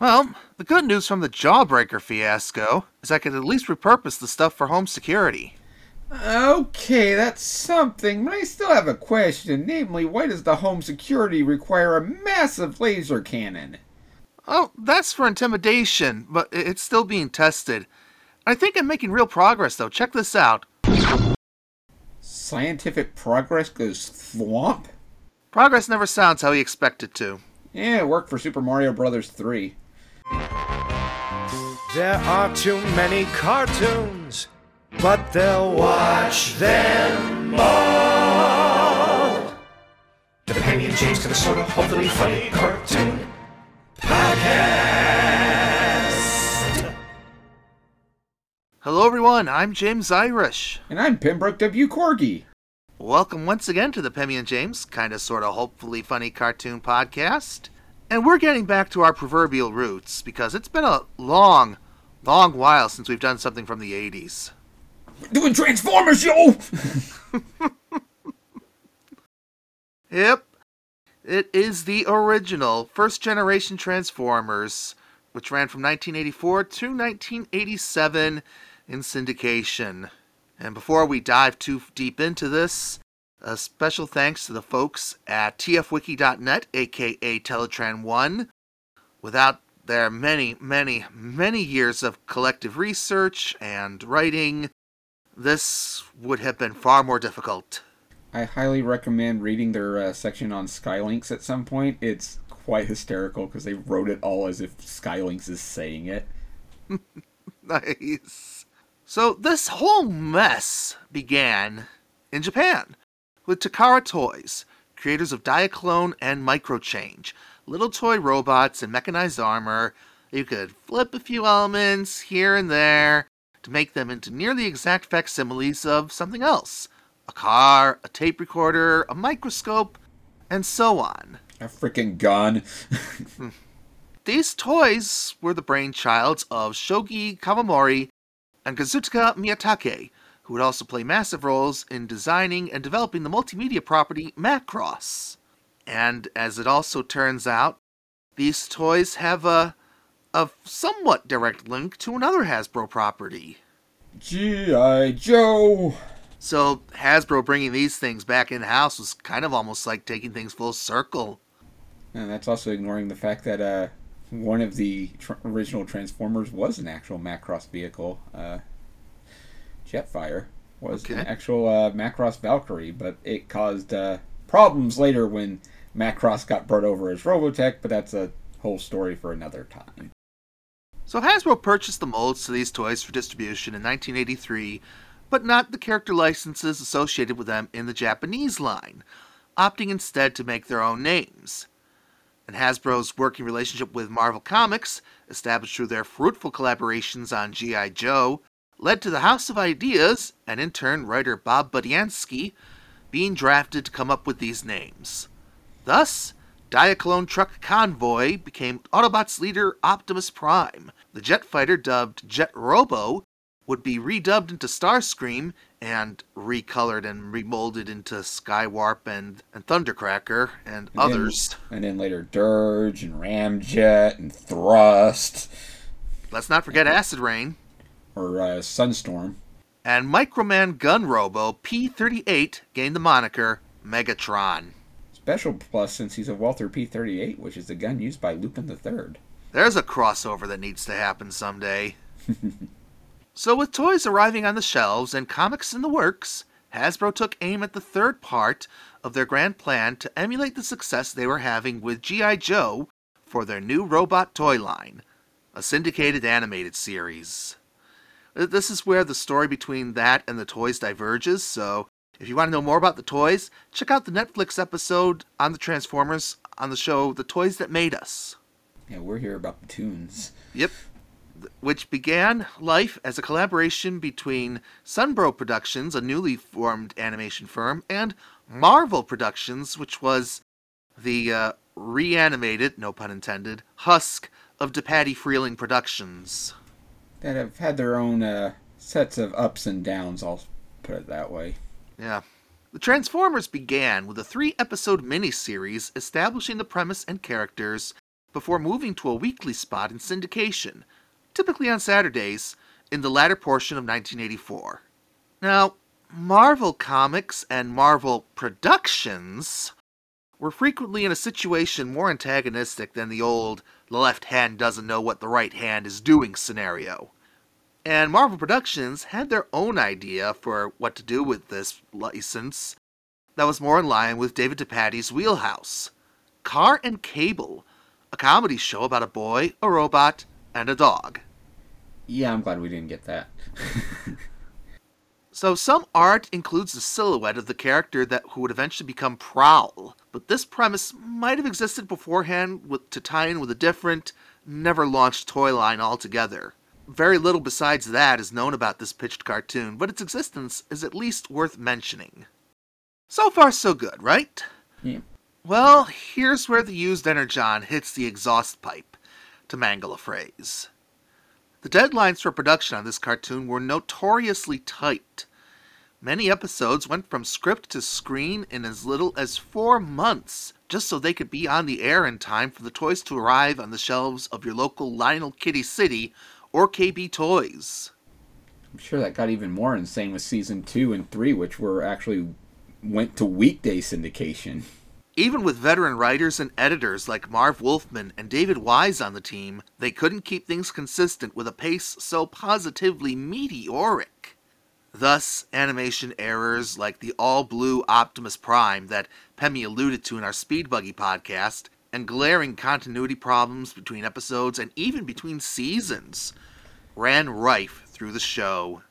Well, the good news from the Jawbreaker fiasco is I could at least repurpose the stuff for home security. Okay, that's something, but I still have a question. Namely, why does the home security require a massive laser cannon? Oh, that's for intimidation, but it's still being tested. I think I'm making real progress, though. Check this out. Scientific progress goes thwomp? Progress never sounds how you expect it to. Yeah, it worked for Super Mario Brothers 3. There are too many cartoons, but they'll watch them all. The Pemmy and James kind of sort of hopefully funny cartoon podcast. Hello, everyone. I'm James Irish. And I'm Pembroke W. Corgi. Welcome once again to the Pemmy and James, kind of sort of hopefully funny cartoon podcast. And we're getting back to our proverbial roots because it's been a long, long while since we've done something from the 80s. Doing Transformers, yo! Yep. It is the original first generation Transformers, which ran from 1984 to 1987 in syndication. And before we dive too deep into this, a special thanks to the folks at tfwiki.net, aka Teletran1. Without their many, many, many years of collective research and writing, this would have been far more difficult. I highly recommend reading their uh, section on Skylynx at some point. It's quite hysterical because they wrote it all as if Skylynx is saying it. Nice. So this whole mess began in Japan with Takara Toys, creators of Diaclone and Microchange, little toy robots and mechanized armor. You could flip a few elements here and there to make them into nearly exact facsimiles of something else a car, a tape recorder, a microscope, and so on. A freaking gun. These toys were the brainchilds of Shoji Kawamori and Kazutaka Miyatake, who would also play massive roles in designing and developing the multimedia property Macross. And as it also turns out, these toys have a, a somewhat direct link to another Hasbro property. G.I. Joe! So Hasbro bringing these things back in house was kind of almost like taking things full circle. And that's also ignoring the fact that uh, one of the tr- original Transformers was an actual Macross vehicle. Uh, Jetfire was an actual uh, Macross Valkyrie, but it caused uh, problems later when Macross got brought over as Robotech, but that's a whole story for another time. So Hasbro purchased the molds to these toys for distribution in 1983, but not the character licenses associated with them in the Japanese line, opting instead to make their own names. And Hasbro's working relationship with Marvel Comics, established through their fruitful collaborations on G.I. Joe, led to the House of Ideas, and in turn writer Bob Budiansky, being drafted to come up with these names. Thus, Diaclone Truck Convoy became Autobots leader Optimus Prime. The jet fighter, dubbed Jet Robo, would be redubbed into Starscream and recolored and remolded into Skywarp and, and Thundercracker and, then- others. And then later Dirge and Ramjet and Thrust Let's not forget Acid Rain. Or uh, Sunstorm. And Microman Gun Robo P38 gained the moniker Megatron. Special plus since he's a Walther P38, which is the gun used by Lupin the Third. There's a crossover that needs to happen someday. so, with toys arriving on the shelves and comics in the works, Hasbro took aim at the third part of their grand plan to emulate the success they were having with G.I. Joe for their new robot toy line, a syndicated animated series. This is where the story between that and the toys diverges, so if you want to know more about the toys, check out the Netflix episode on the Transformers on the show The Toys That Made Us. Yeah, we're here about the tunes. Yep. Which began life as a collaboration between Sunbow Productions, a newly formed animation firm, and Marvel Productions, which was the uh, reanimated, no pun intended, husk of DePatie-Freleng Productions. That have had their own uh, sets of ups and downs, I'll put it that way. Yeah. The Transformers began with a three episode miniseries establishing the premise and characters before moving to a weekly spot in syndication, typically on Saturdays, in the latter portion of 1984. Now, Marvel Comics and Marvel Productions were frequently in a situation more antagonistic than the old the left hand doesn't know what the right hand is doing scenario. And Marvel Productions had their own idea for what to do with this license that was more in line with David DePatie's wheelhouse. Car and Cable, a comedy show about a boy, a robot, and a dog. Yeah, I'm glad we didn't get that. So some art includes the silhouette of the character that who would eventually become Prowl, but this premise might have existed beforehand with, to tie in with a different, never launched toy line altogether. Very little besides that is known about this pitched cartoon, but its existence is at least worth mentioning. So far, so good, right? Yeah. Well, here's where the used energon hits the exhaust pipe, to mangle a phrase. The deadlines for production on this cartoon were notoriously tight. Many episodes went from script to screen in as little as four months, just so they could be on the air in time for the toys to arrive on the shelves of your local Lionel Kiddie City or KB Toys. I'm sure that got even more insane with season two and three, which were actually went to weekday syndication. Even with veteran writers and editors like Marv Wolfman and David Wise on the team, they couldn't keep things consistent with a pace so positively meteoric. Thus, animation errors like the all blue Optimus Prime that Pemmy alluded to in our Speed Buggy podcast, and glaring continuity problems between episodes and even between seasons ran rife through the show.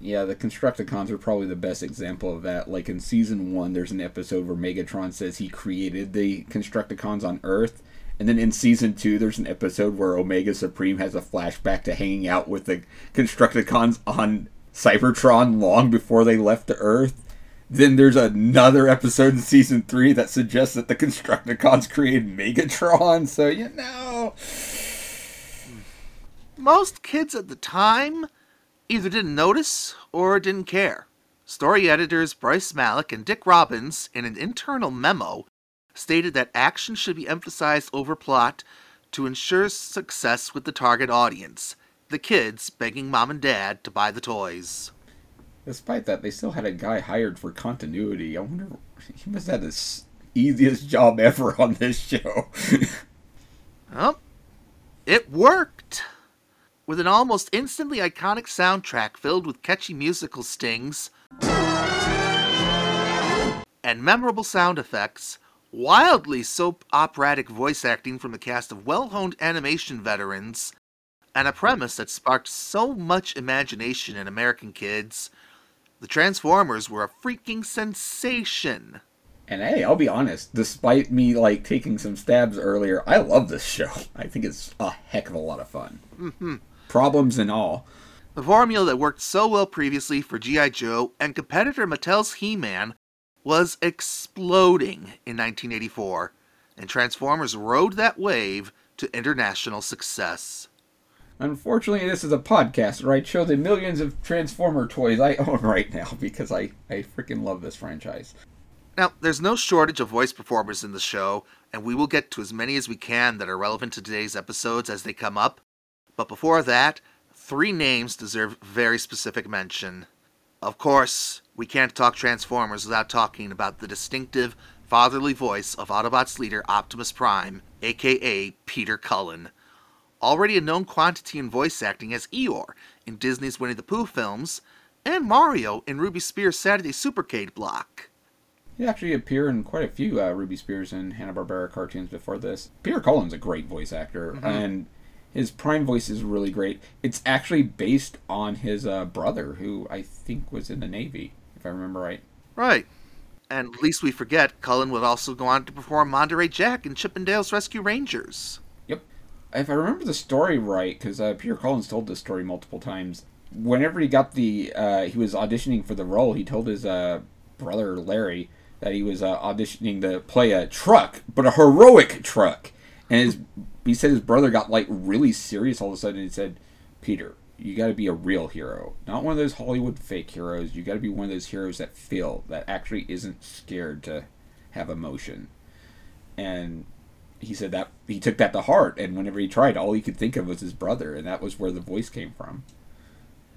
Yeah, the Constructicons are probably the best example of that. Like in season one, there's an episode where Megatron says he created the Constructicons on Earth. And then in season two, there's an episode where Omega Supreme has a flashback to hanging out with the Constructicons on Cybertron long before they left the Earth. Then there's another episode in season three that suggests that the Constructicons created Megatron. So, you know. Most kids at the time either didn't notice or didn't care. Story editors Bryce Malek and Dick Robbins, in an internal memo, stated that action should be emphasized over plot to ensure success with the target audience the kids begging mom and dad to buy the toys. Despite that, they still had a guy hired for continuity. I wonder, he must have had the easiest job ever on this show. well, it worked. With an almost instantly iconic soundtrack filled with catchy musical stings and memorable sound effects, wildly soap operatic voice acting from the cast of well honed animation veterans, and a premise that sparked so much imagination in American kids, the Transformers were a freaking sensation. And hey, I'll be honest, despite me like taking some stabs earlier, I love this show. I think it's a heck of a lot of fun. Mm-hmm. Problems and all. The formula that worked so well previously for G.I. Joe and competitor Mattel's He Man was exploding in 1984, and Transformers rode that wave to international success. Unfortunately, this is a podcast where I show the millions of Transformer toys I own right now because I, I freaking love this franchise. Now, there's no shortage of voice performers in the show, and we will get to as many as we can that are relevant to today's episodes as they come up. But before that, three names deserve very specific mention. Of course, we can't talk Transformers without talking about the distinctive, fatherly voice of Autobots leader Optimus Prime, aka Peter Cullen already a known quantity in voice acting as Eeyore in Disney's Winnie the Pooh films, and Mario in Ruby Spears' Saturday Supercade block. He actually appeared in quite a few uh, Ruby Spears and Hanna-Barbera cartoons before this. Peter Cullen's a great voice actor, mm-hmm. and his prime voice is really great. It's actually based on his uh, brother, who I think was in the Navy, if I remember right. Right. And least we forget, Cullen would also go on to perform Monterey Jack in Chip 'n Dale's Rescue Rangers if I remember the story right, because uh, Peter Cullen told this story multiple times. Whenever he got the, uh, he was auditioning for the role. He told his uh, brother Larry that he was uh, auditioning to play a truck, but a heroic truck. And his, he said his brother got like really serious all of a sudden. and said, "Peter, you got to be a real hero, not one of those Hollywood fake heroes. You got to be one of those heroes that feel that actually isn't scared to have emotion." And he said that he took that to heart, and whenever he tried, all he could think of was his brother, and that was where the voice came from.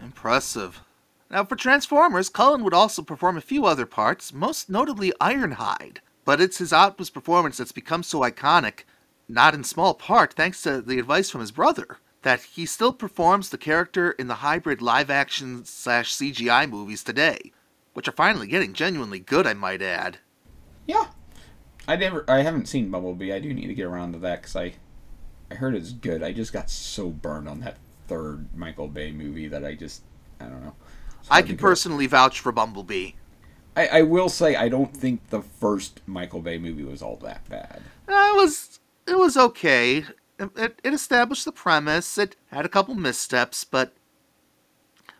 Impressive. Now, for Transformers, Cullen would also perform a few other parts, most notably Ironhide. But it's his Optimus performance that's become so iconic, not in small part thanks to the advice from his brother, that he still performs the character in the hybrid live action slash CGI movies today, which are finally getting genuinely good, I might add. Yeah, I never, I haven't seen Bumblebee. I do need to get around to that because I, I heard it's good. I just got so burned on that third Michael Bay movie that I just, I don't know. I can personally vouch for Bumblebee. I, I will say I don't think the first Michael Bay movie was all that bad. Uh, It was it was okay. It, it, it established the premise. It had a couple missteps, but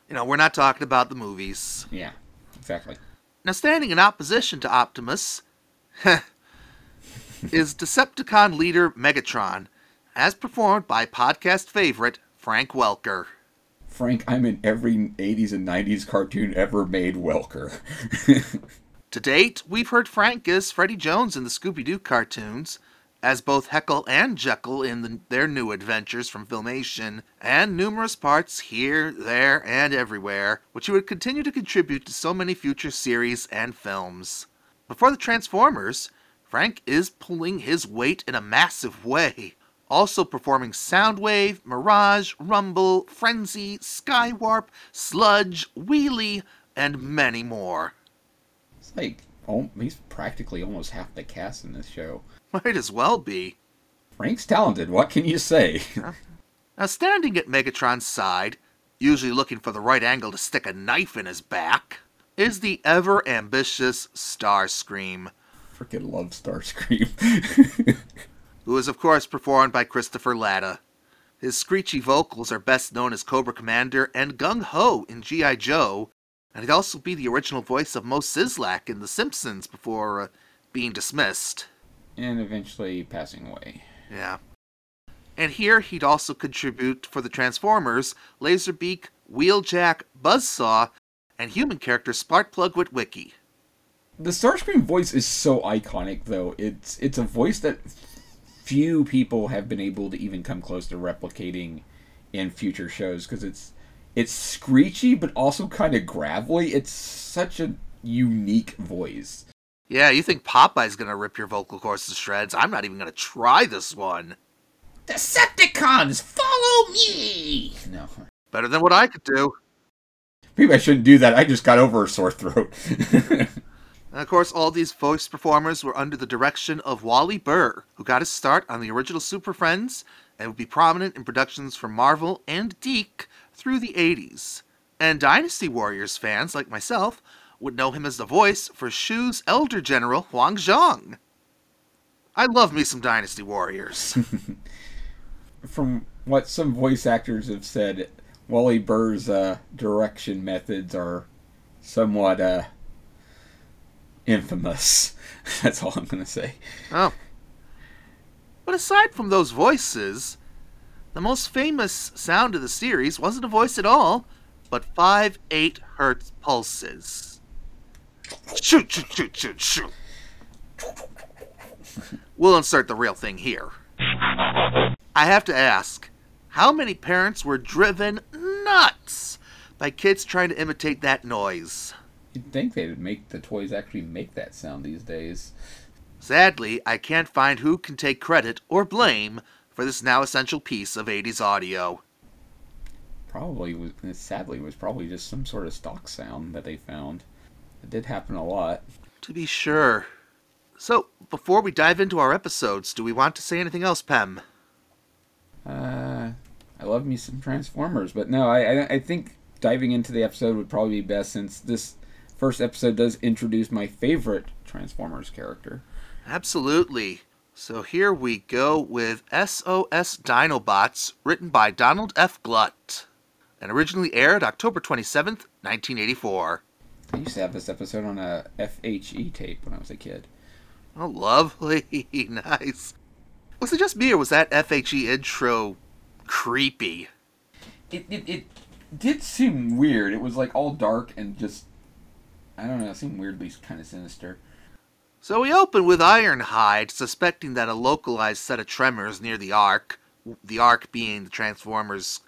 you know we're not talking about the movies. Yeah, exactly. Now, standing in opposition to Optimus is Decepticon leader Megatron, as performed by podcast favorite Frank Welker. Frank, I'm in every 80s and 90s cartoon ever made Welker. To date, we've heard Frank as Freddie Jones in the Scooby Doo cartoons, as both Heckle and Jekyll in the, their new adventures from Filmation, and numerous parts here, there, and everywhere, which he would continue to contribute to so many future series and films. Before the Transformers, Frank is pulling his weight in a massive way, also performing Soundwave, Mirage, Rumble, Frenzy, Skywarp, Sludge, Wheelie, and many more. it's like, oh, he's practically almost half the cast in this show. Might as well be. Frank's talented, what can you say? Now, standing at Megatron's side, usually looking for the right angle to stick a knife in his back, is the ever ambitious Starscream, I freaking love Starscream. who is, of course, performed by Christopher Latta. His screechy vocals are best known as Cobra Commander and Gung Ho in G.I. Joe, and he'd also be the original voice of Moe Szyslak in The Simpsons before uh, being dismissed. and eventually passing away. Yeah. And here he'd also contribute for the Transformers, Laserbeak, Wheeljack, Buzzsaw, and human character Sparkplug Witwicky. The Starscream voice is so iconic, though. It's it's a voice that few people have been able to even come close to replicating in future shows because it's it's screechy but also kind of gravelly. It's such a unique voice. Yeah, you think Popeye's gonna rip your vocal cords to shreds? I'm not even gonna try this one. Decepticons, follow me! No, Better than what I could do. maybe I shouldn't do that. I just got over a sore throat. And of course, all these voice performers were under the direction of Wally Burr, who got his start on the original Super Friends and would be prominent in productions for Marvel and Deke through the 80s. And Dynasty Warriors fans, like myself, would know him as the voice for Shu's elder general Huang Zhong. I love me some Dynasty Warriors. From what some voice actors have said, Wally Burr's uh, direction methods are somewhat uh, infamous. That's all I'm going to say. oh. But aside from those voices, the most famous sound of the series wasn't a voice at all, but 5 8 hertz pulses. Shoot, shoot, shoot, shoot, shoot. We'll insert the real thing here. I have to ask how many parents were driven nuts by kids trying to imitate that noise? You'd think they'd make the toys actually make that sound these days. Sadly, I can't find who can take credit or blame for this now essential piece of 80s audio. Probably was sadly was probably just some sort of stock sound that they found. It did happen a lot. To be sure. So, before we dive into our episodes, do we want to say anything else, Pem? Uh, I love me some Transformers, but no, I, I I think diving into the episode would probably be best since this first episode does introduce my favorite Transformers character. Absolutely. So here we go with SOS Dinobots, written by Donald F. Glut, and originally aired October 27th, 1984. I used to have this episode on a FHE tape when I was a kid. Oh, lovely. nice. Was it just me, or was that FHE intro creepy? It, it, it did seem weird. It was like all dark and just I don't know, it seemed weirdly kind of sinister. So we open with Ironhide suspecting that a localized set of tremors near the Ark, the Ark being the Transformers,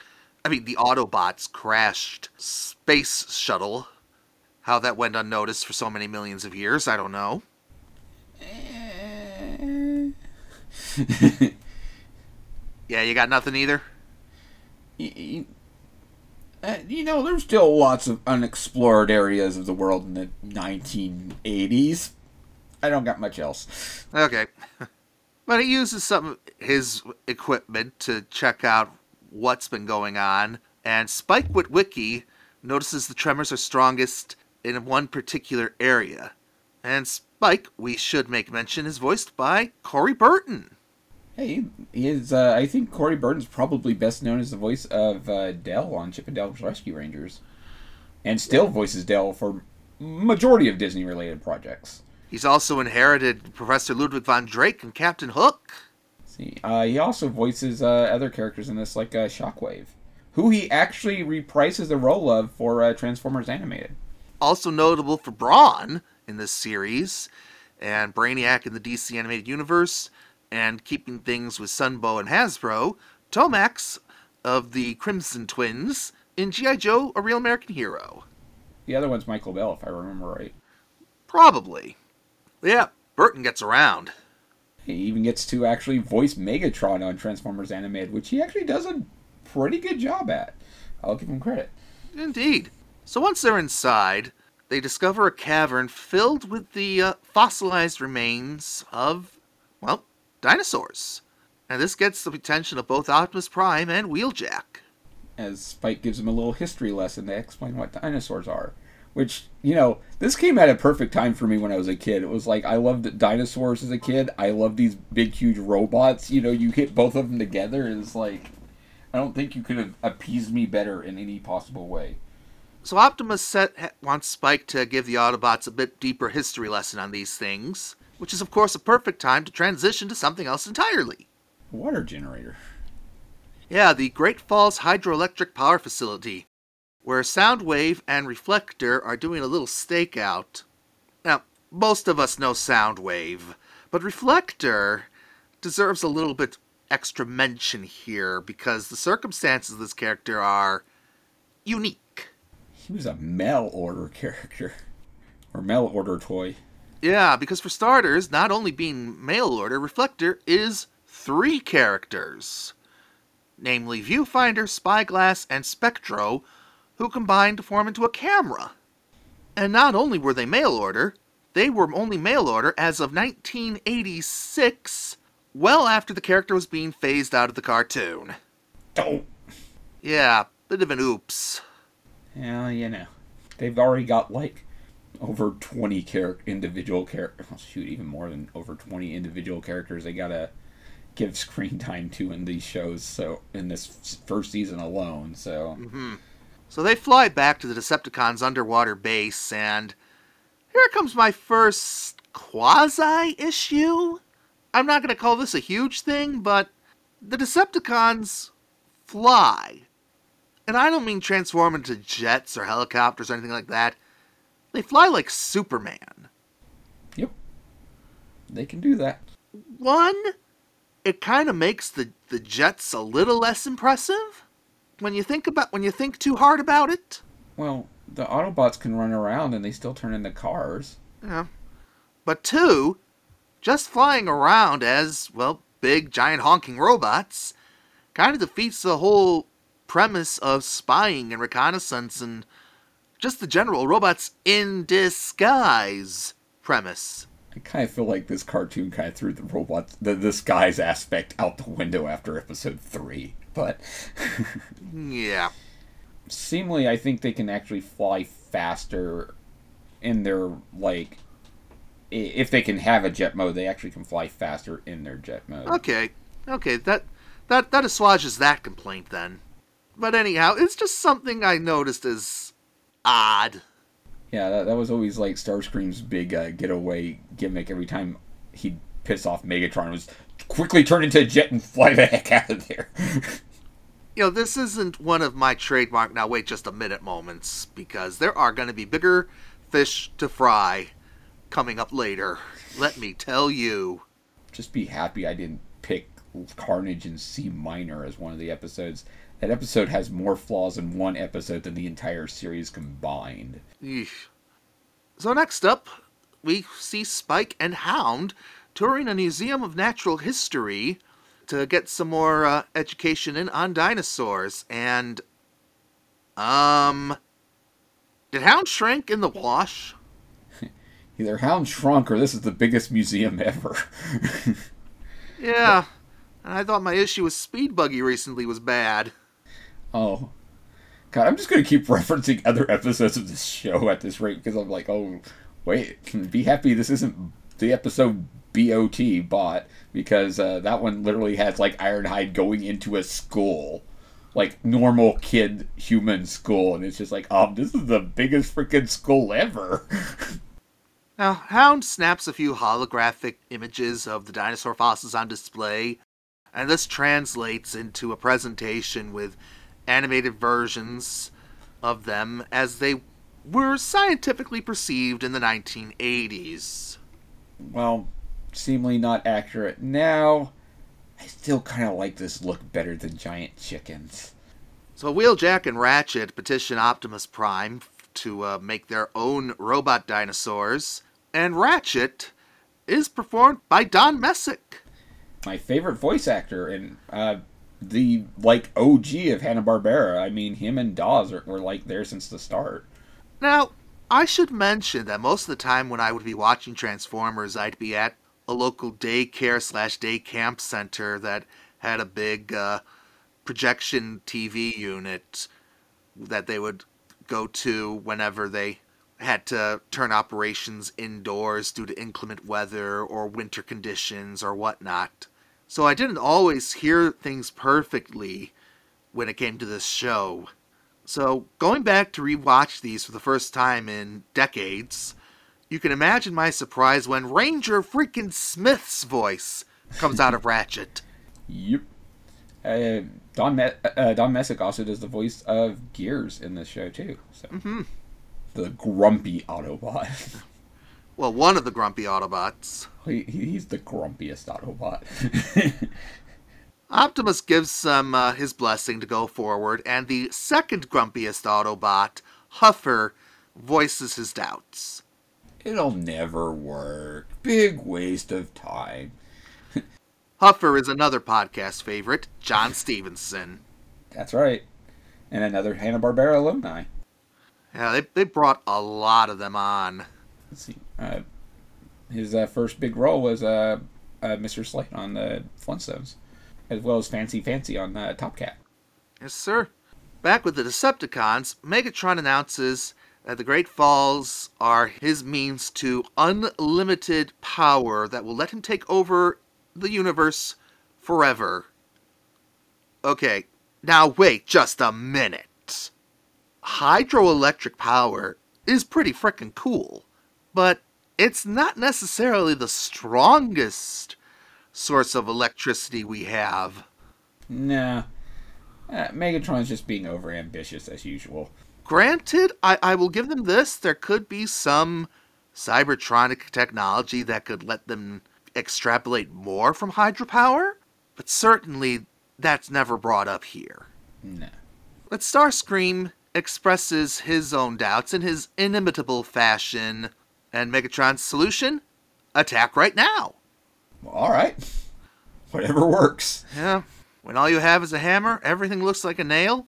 I mean the Autobots crashed space shuttle. How that went unnoticed for so many millions of years, I don't know. Yeah, you got nothing either? you, Uh, you know, there's still lots of unexplored areas of the world in the 1980s. I don't got much else. Okay. but he uses some of his equipment to check out what's been going on, and Spike Witwicky notices the tremors are strongest in one particular area. And Spike, we should make mention, is voiced by Corey Burton. Hey, he is. Uh, I think Corey Burton's probably best known as the voice of uh, Dale on Chip and Dale's Rescue Rangers, and still voices Dale for majority of Disney-related projects. He's also inherited Professor Ludwig von Drake and Captain Hook. See, uh, he also voices uh, other characters in this, like uh, Shockwave, who he actually reprises the role of for uh, Transformers Animated. Also notable for Brawn in this series, and Brainiac in the DC Animated Universe, and keeping things with Sunbow and Hasbro, Tomax of the Crimson Twins in G.I. Joe, A Real American Hero. The other one's Michael Bell, if I remember right. Probably. Yeah, Burton gets around. He even gets to actually voice Megatron on Transformers Animated, which he actually does a pretty good job at. I'll give him credit. Indeed. So once they're inside, they discover a cavern filled with the uh, fossilized remains of, well, dinosaurs. And this gets the attention of both Optimus Prime and Wheeljack. As Spike gives him a little history lesson to explain what dinosaurs are. Which, you know, this came at a perfect time for me when I was a kid. It was like, I loved dinosaurs as a kid. I love these big, huge robots. You know, you hit both of them together. It's like, I don't think you could have appeased me better in any possible way. So Optimus set, wants Spike to give the Autobots a bit deeper history lesson on these things, which is of course a perfect time to transition to something else entirely. Water generator. Yeah, the Great Falls Hydroelectric Power Facility, where Soundwave and Reflector are doing a little stakeout. Now, most of us know Soundwave, but Reflector deserves a little bit extra mention here because the circumstances of this character are unique. He was a mail order character. Or mail order toy. Yeah, because for starters, not only being mail order, Reflector is three characters namely Viewfinder, Spyglass, and Spectro, who combined to form into a camera. And not only were they mail order, they were only mail order as of 1986, well after the character was being phased out of the cartoon. Oh. Yeah, bit of an oops. Well, you know. They've already got like over 20 char- individual characters. Oh, shoot, even more than over 20 individual characters they gotta give screen time to in these shows. So, in this first season alone. So, hmm So they fly back to the Decepticons' underwater base, and here comes my first quasi issue. I'm not to call this a huge thing, but the Decepticons fly. And I don't mean transform into jets or helicopters or anything like that. They fly like Superman. yep. They can do that. One, it kind of makes the, the jets a little less impressive when you think about when you think too hard about it. Well, the Autobots can run around and they still turn into cars. Yeah. But two, just flying around as, well, big, giant honking robots kind of defeats the whole premise of spying and reconnaissance and just the general robots in disguise premise. I kind of feel like this cartoon kind of threw the robots, the disguise aspect out the window after episode three. But Yeah. seemingly, I think they can actually fly faster in their like. If they can have a jet mode, they actually can fly faster in their jet mode. Okay. Okay, that that that assuages that complaint then. But anyhow, it's just something I noticed as odd. Yeah, that, that was always like Starscream's big uh, getaway gimmick. Every time he'd piss off Megatron, was quickly turn into a jet and fly the heck out of there. You know, this isn't one of my trademark now wait just a minute moments because there are going to be bigger fish to fry coming up later. Let me tell you. Just be happy I didn't pick Carnage in C minor as one of the episodes. That episode has more flaws in one episode than the entire series combined. So next up, we see Spike and Hound touring a museum of natural history to get some more uh, education in on dinosaurs. And, um, did Hound shrink in the wash? Either Hound shrunk or this is the biggest museum ever. yeah, and I thought my issue with Speed Buggy recently was bad. Oh. God, I'm just going to keep referencing other episodes of this show at this rate because I'm like, oh, wait, be happy this isn't the episode BOT bought because uh, that one literally has like Ironhide going into a school, like normal kid human school, and it's just like, um, this is the biggest freaking school ever. now, Hound snaps a few holographic images of the dinosaur fossils on display, and this translates into a presentation with animated versions of them as they were scientifically perceived in the 1980s. Well, seemingly not accurate now. I still kind of like this look better than giant chickens. So Wheeljack and Ratchet petition Optimus Prime to uh, make their own robot dinosaurs, and Ratchet is performed by Don Messick. My favorite voice actor and uh, the like OG of Hanna Barbera. I mean, him and Daws are, were like there since the start. Now, I should mention that most of the time when I would be watching Transformers, I'd be at a local daycare slash day camp center that had a big uh, projection TV unit that they would go to whenever they had to turn operations indoors due to inclement weather or winter conditions or whatnot. So I didn't always hear things perfectly when it came to this show. So going back to rewatch these for the first time in decades, you can imagine my surprise when Ranger freaking Smith's voice comes out of Ratchet. Yep. Uh, Don Me- uh, Don Messick also does the voice of Gears in this show too. So mm-hmm. the grumpy Autobot. well, one of the grumpy Autobots. He, he's the grumpiest Autobot. Optimus gives some uh, his blessing to go forward, and the second grumpiest Autobot, Huffer, voices his doubts. It'll never work. Big waste of time. Huffer is another podcast favorite, John Stevenson. That's right. And another Hanna-Barbera alumni. Yeah, they, they brought a lot of them on. Let's see. Uh, his uh, first big role was uh, uh Mr. Slate on the Flintstones, as well as Fancy Fancy on uh, Top Cat. Yes, sir. Back with the Decepticons, Megatron announces that the Great Falls are his means to unlimited power that will let him take over the universe forever. Okay, now wait just a minute. Hydroelectric power is pretty frickin' cool, but it's not necessarily the strongest source of electricity we have. Nah. Uh, Megatron's just being overambitious as usual. Granted, I, I will give them this. There could be some Cybertronic technology that could let them extrapolate more from hydropower, but certainly that's never brought up here. No. But Starscream expresses his own doubts in his inimitable fashion, and Megatron's solution? Attack right now. All right. Whatever works. Yeah. When all you have is a hammer, everything looks like a nail.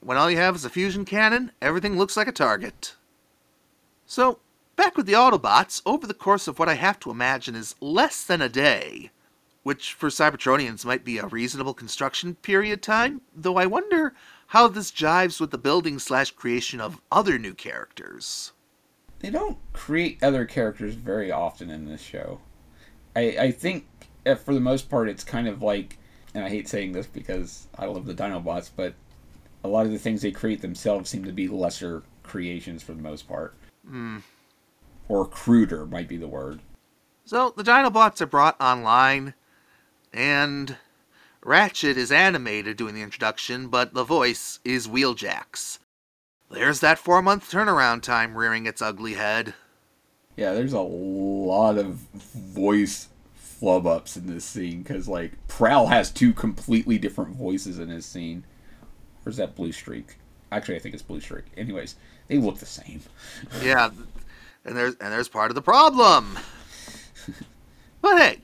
When all you have is a fusion cannon, everything looks like a target. So, back with the Autobots, over the course of what I have to imagine is less than a day, which for Cybertronians might be a reasonable construction period time, though I wonder how this jives with the building slash creation of other new characters. They don't create other characters very often in this show. I, I think, uh, for the most part, it's kind of like, and I hate saying this because I love the Dinobots, but a lot of the things they create themselves seem to be lesser creations for the most part. Mm. Or cruder might be the word. So the Dinobots are brought online, and Ratchet is animated doing the introduction, but the voice is Wheeljack's. There's that four month turnaround time rearing its ugly head. Yeah, there's a lot of voice flub ups in this scene because like Prowl has two completely different voices in his scene. Where's that Blue Streak? Actually, I think it's Blue Streak. Anyways, they look the same. Yeah, and there's and there's part of the problem. but hey,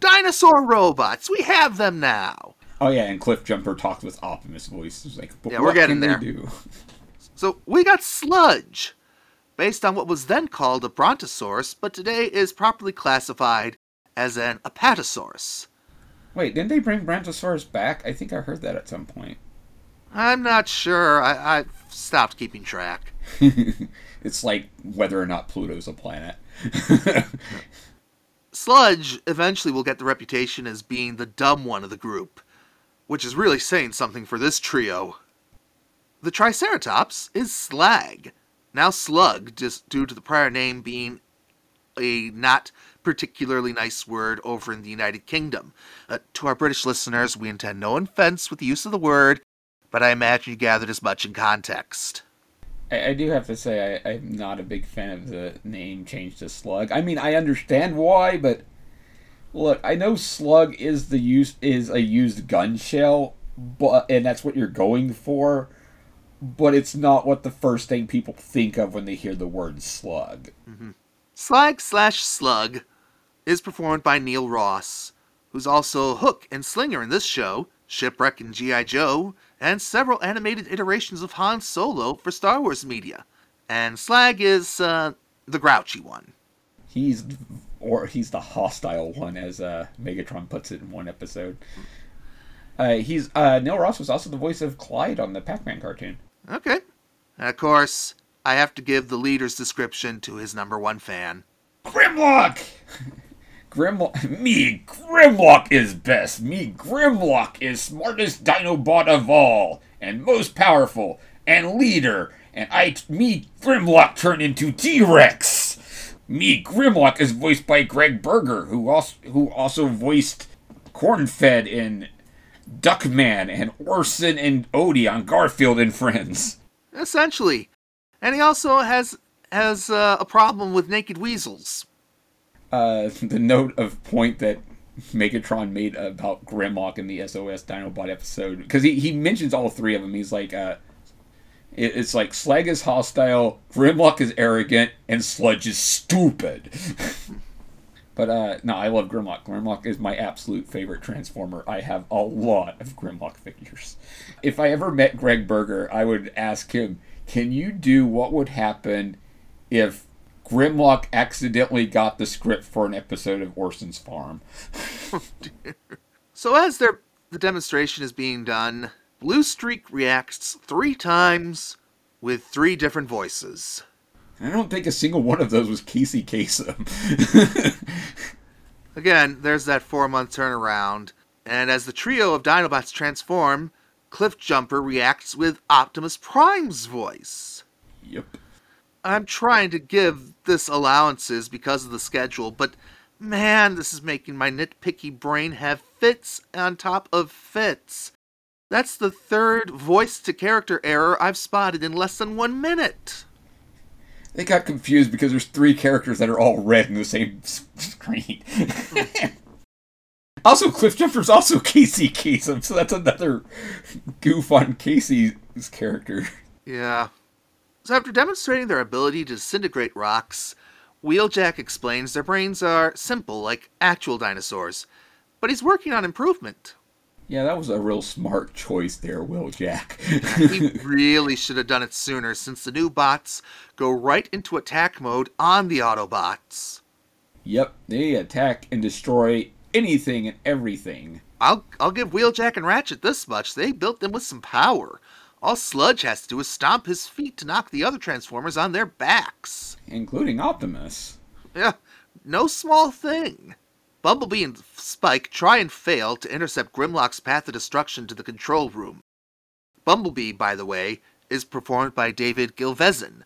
dinosaur robots, we have them now. Oh yeah, and Cliff Jumper talked with Optimus voice. It's like, but Yeah, we're what getting can there. they do? So we got Sludge, based on what was then called a Brontosaurus, but today is properly classified as an Apatosaurus. Wait, didn't they bring Brontosaurus back? I think I heard that at some point. I'm not sure. I, I stopped keeping track. it's like whether or not Pluto's a planet. Sludge eventually will get the reputation as being the dumb one of the group, which is really saying something for this trio. The Triceratops is Slag, now Slug, just due to the prior name being a not particularly nice word over in the United Kingdom. Uh, to our British listeners, we intend no offense with the use of the word, but I imagine you gathered as much in context. I, I do have to say I, I'm not a big fan of the name change to Slug. I mean, I understand why, but look, I know Slug is the use is a used gun shell, but and that's what you're going for. But it's not what the first thing people think of when they hear the word slug. Slag slash Slug is performed by Neil Ross, who's also Hook and Slinger in this show, Shipwreck and G.I. Joe, and several animated iterations of Han Solo for Star Wars media. And Slag is uh, the grouchy one. He's or he's the hostile one, as uh, Megatron puts it in one episode. Uh, he's uh, Neil Ross was also the voice of Clyde on the Pac-Man cartoon. Okay. And of course, I have to give the leader's description to his number one fan. Grimlock! Grimlock, me, Grimlock is best. Me, Grimlock is smartest Dinobot of all, and most powerful, and leader. And I, me, Grimlock turn into T-Rex. Me, Grimlock is voiced by Greg Berger, who also who also voiced Cornfed in Duckman and Orson and Odie on Garfield and Friends. Essentially. And he also has has uh, a problem with naked weasels. uh, the note of point that Megatron made about Grimlock in the SOS Dinobot episode because he, he mentions all three of them. He's like, uh, it, it's like Slag is hostile, Grimlock is arrogant, and Sludge is stupid. but uh, no, I love Grimlock. Grimlock is my absolute favorite Transformer. I have a lot of Grimlock figures. If I ever met Greg Berger, I would ask him, "Can you do what would happen if?" Grimlock accidentally got the script for an episode of Orson's Farm. So as the demonstration is being done, Blue Streak reacts three times with three different voices. I don't think a single one of those was Casey Kasem. Again, there's that four month turnaround, and as the trio of Dinobots transform, Cliff Jumper reacts with Optimus Prime's voice. yep. I'm trying to give this allowances because of the schedule, but man, this is making my nitpicky brain have fits on top of fits. That's the third voice to character error I've spotted in less than one minute. They got confused because there's three characters that are all red in the same screen. also, Cliff Jumper's also Casey Kasem, so that's another goof on Casey's character. Yeah. So after demonstrating their ability to disintegrate rocks, Wheeljack explains their brains are simple like actual dinosaurs, but he's working on improvement. Yeah, that was a real smart choice there, Wheeljack. he really should have done it sooner since the new bots go right into attack mode on the Autobots. yep, they attack and destroy anything and everything. I'll I'll give Wheeljack and Ratchet this much. They built them with some power. All Sludge has to do is stomp his feet to knock the other Transformers on their backs. including Optimus. Yeah, no small thing. Bumblebee and Spike try and fail to intercept Grimlock's path of destruction to the control room. Bumblebee, by the way, is performed by David Gilvezan,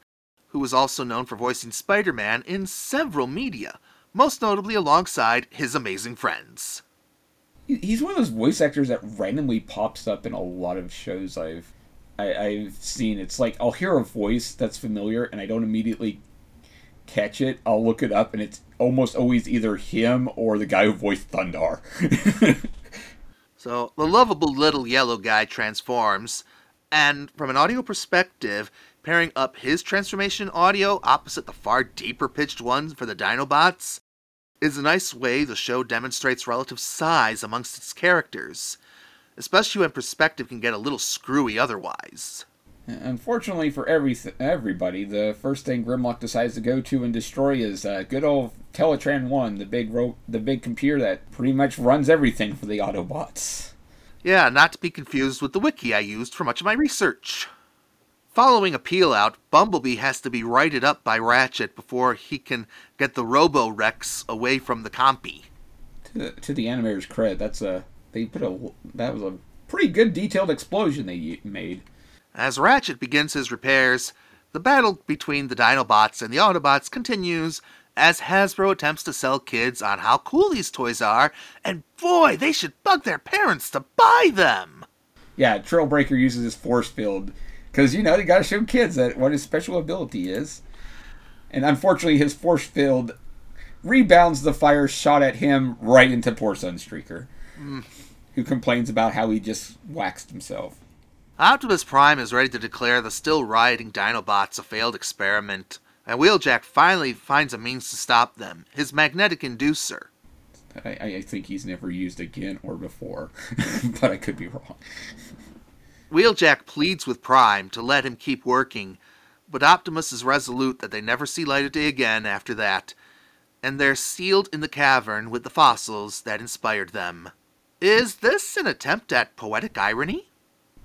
who is also known for voicing Spider Man in several media, most notably alongside his amazing friends. He's one of those voice actors that randomly pops up in a lot of shows I've I, I've seen. It's like I'll hear a voice that's familiar, and I don't immediately catch it, I'll look it up, and it's almost always either him or the guy who voiced Thundarr. So the lovable little yellow guy transforms, and from an audio perspective, pairing up his transformation audio opposite the far deeper pitched ones for the Dinobots is a nice way the show demonstrates relative size amongst its characters, especially when perspective can get a little screwy otherwise. Unfortunately for every everybody, the first thing Grimlock decides to go to and destroy is uh, good old Teletran One, the big ro- the big computer that pretty much runs everything for the Autobots. Yeah, not to be confused with the wiki I used for much of my research. Following a peel out, Bumblebee has to be righted up by Ratchet before he can get the Robo Rex away from the compy. To the, to the animators' credit, that's a they put a that was a pretty good detailed explosion they made. As Ratchet begins his repairs, the battle between the Dinobots and the Autobots continues as Hasbro attempts to sell kids on how cool these toys are, and boy, they should bug their parents to buy them! Yeah, Trailbreaker uses his force field because you know you got to show kids that what his special ability is, and unfortunately, his force field rebounds the fire shot at him right into poor Sunstreaker, mm. who complains about how he just waxed himself. Optimus Prime is ready to declare the still rioting Dinobots a failed experiment, and Wheeljack finally finds a means to stop them his magnetic inducer. I, I think he's never used again or before, but I could be wrong. Wheeljack pleads with Prime to let him keep working, but Optimus is resolute that they never see light of day again after that, and they're sealed in the cavern with the fossils that inspired them. Is this an attempt at poetic irony?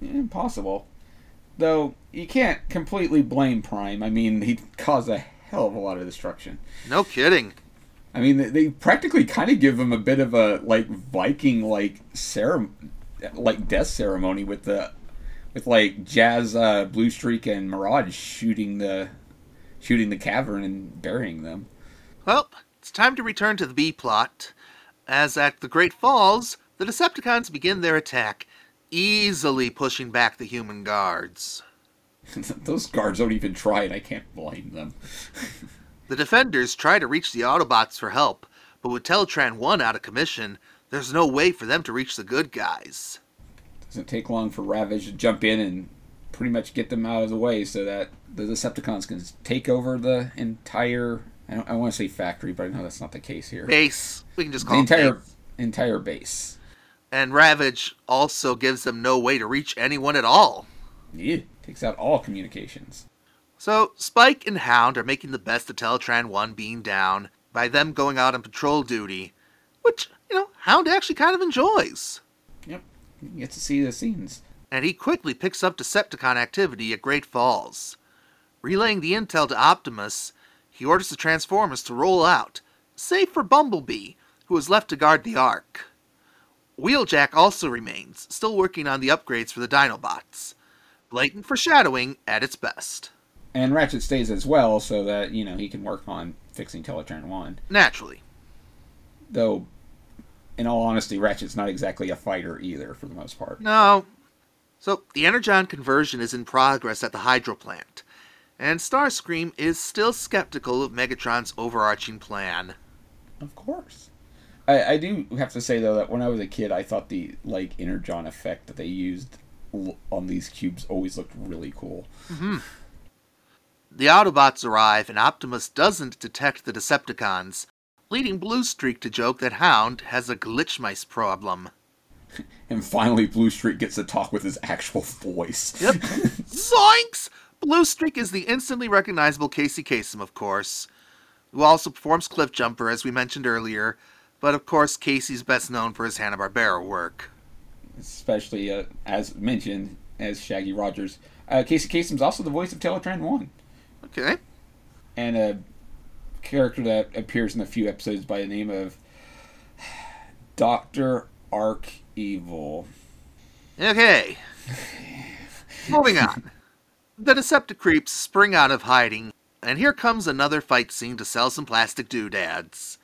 Impossible. Though, you can't completely blame Prime. I mean, he caused a hell of a lot of destruction. No kidding. I mean, they practically kind of give him a bit of a, like, Viking, like, ceremony, like, death ceremony with the, with, like, Jazz, uh, Blue Streak, and Mirage shooting the, shooting the cavern and burying them. Well, it's time to return to the B plot, as at the Great Falls, the Decepticons begin their attack, easily pushing back the human guards. Those guards don't even try, it. I can't blame them. the defenders try to reach the Autobots for help, but with Teletran 1 out of commission, there's no way for them to reach the good guys. Doesn't take long for Ravage to jump in and pretty much get them out of the way so that the Decepticons can take over the entire. I, I want to say factory, but I know that's not the case here. Base. We can just call it. the entire base. entire base. And Ravage also gives them no way to reach anyone at all. Yeah, takes out all communications. So, Spike and Hound are making the best of Teletran 1 being down by them going out on patrol duty, which, you know, Hound actually kind of enjoys. Yep, you get to see the scenes. And he quickly picks up Decepticon activity at Great Falls. Relaying the intel to Optimus, he orders the Transformers to roll out, save for Bumblebee, who is left to guard the Ark. Wheeljack also remains, still working on the upgrades for the Dinobots. Blatant foreshadowing at its best. And Ratchet stays as well, so that, you know, he can work on fixing Teletran 1. Naturally. Though, in all honesty, Ratchet's not exactly a fighter either, for the most part. No. So, the Energon conversion is in progress at the Hydro plant, and Starscream is still skeptical of Megatron's overarching plan. Of course. I, I do have to say though that when I was a kid, I thought the like energon effect that they used on these cubes always looked really cool. Mm-hmm. The Autobots arrive, and Optimus doesn't detect the Decepticons, leading Blue Streak to joke that Hound has a glitch mice problem. and finally, Blue Streak gets to talk with his actual voice. Yep. Zoinks! Blue Streak is the instantly recognizable Casey Kasem, of course, who also performs Cliff Jumper, as we mentioned earlier, but of course, Casey's best known for his Hanna-Barbera work. Especially, uh, as mentioned, as Shaggy Rogers. Uh, Casey Kasem's also the voice of Teletran 1. Okay. And a character that appears in a few episodes by the name of Dr. Ark Evil. Okay. Moving on. The Decepticreeps spring out of hiding, and here comes another fight scene to sell some plastic doodads.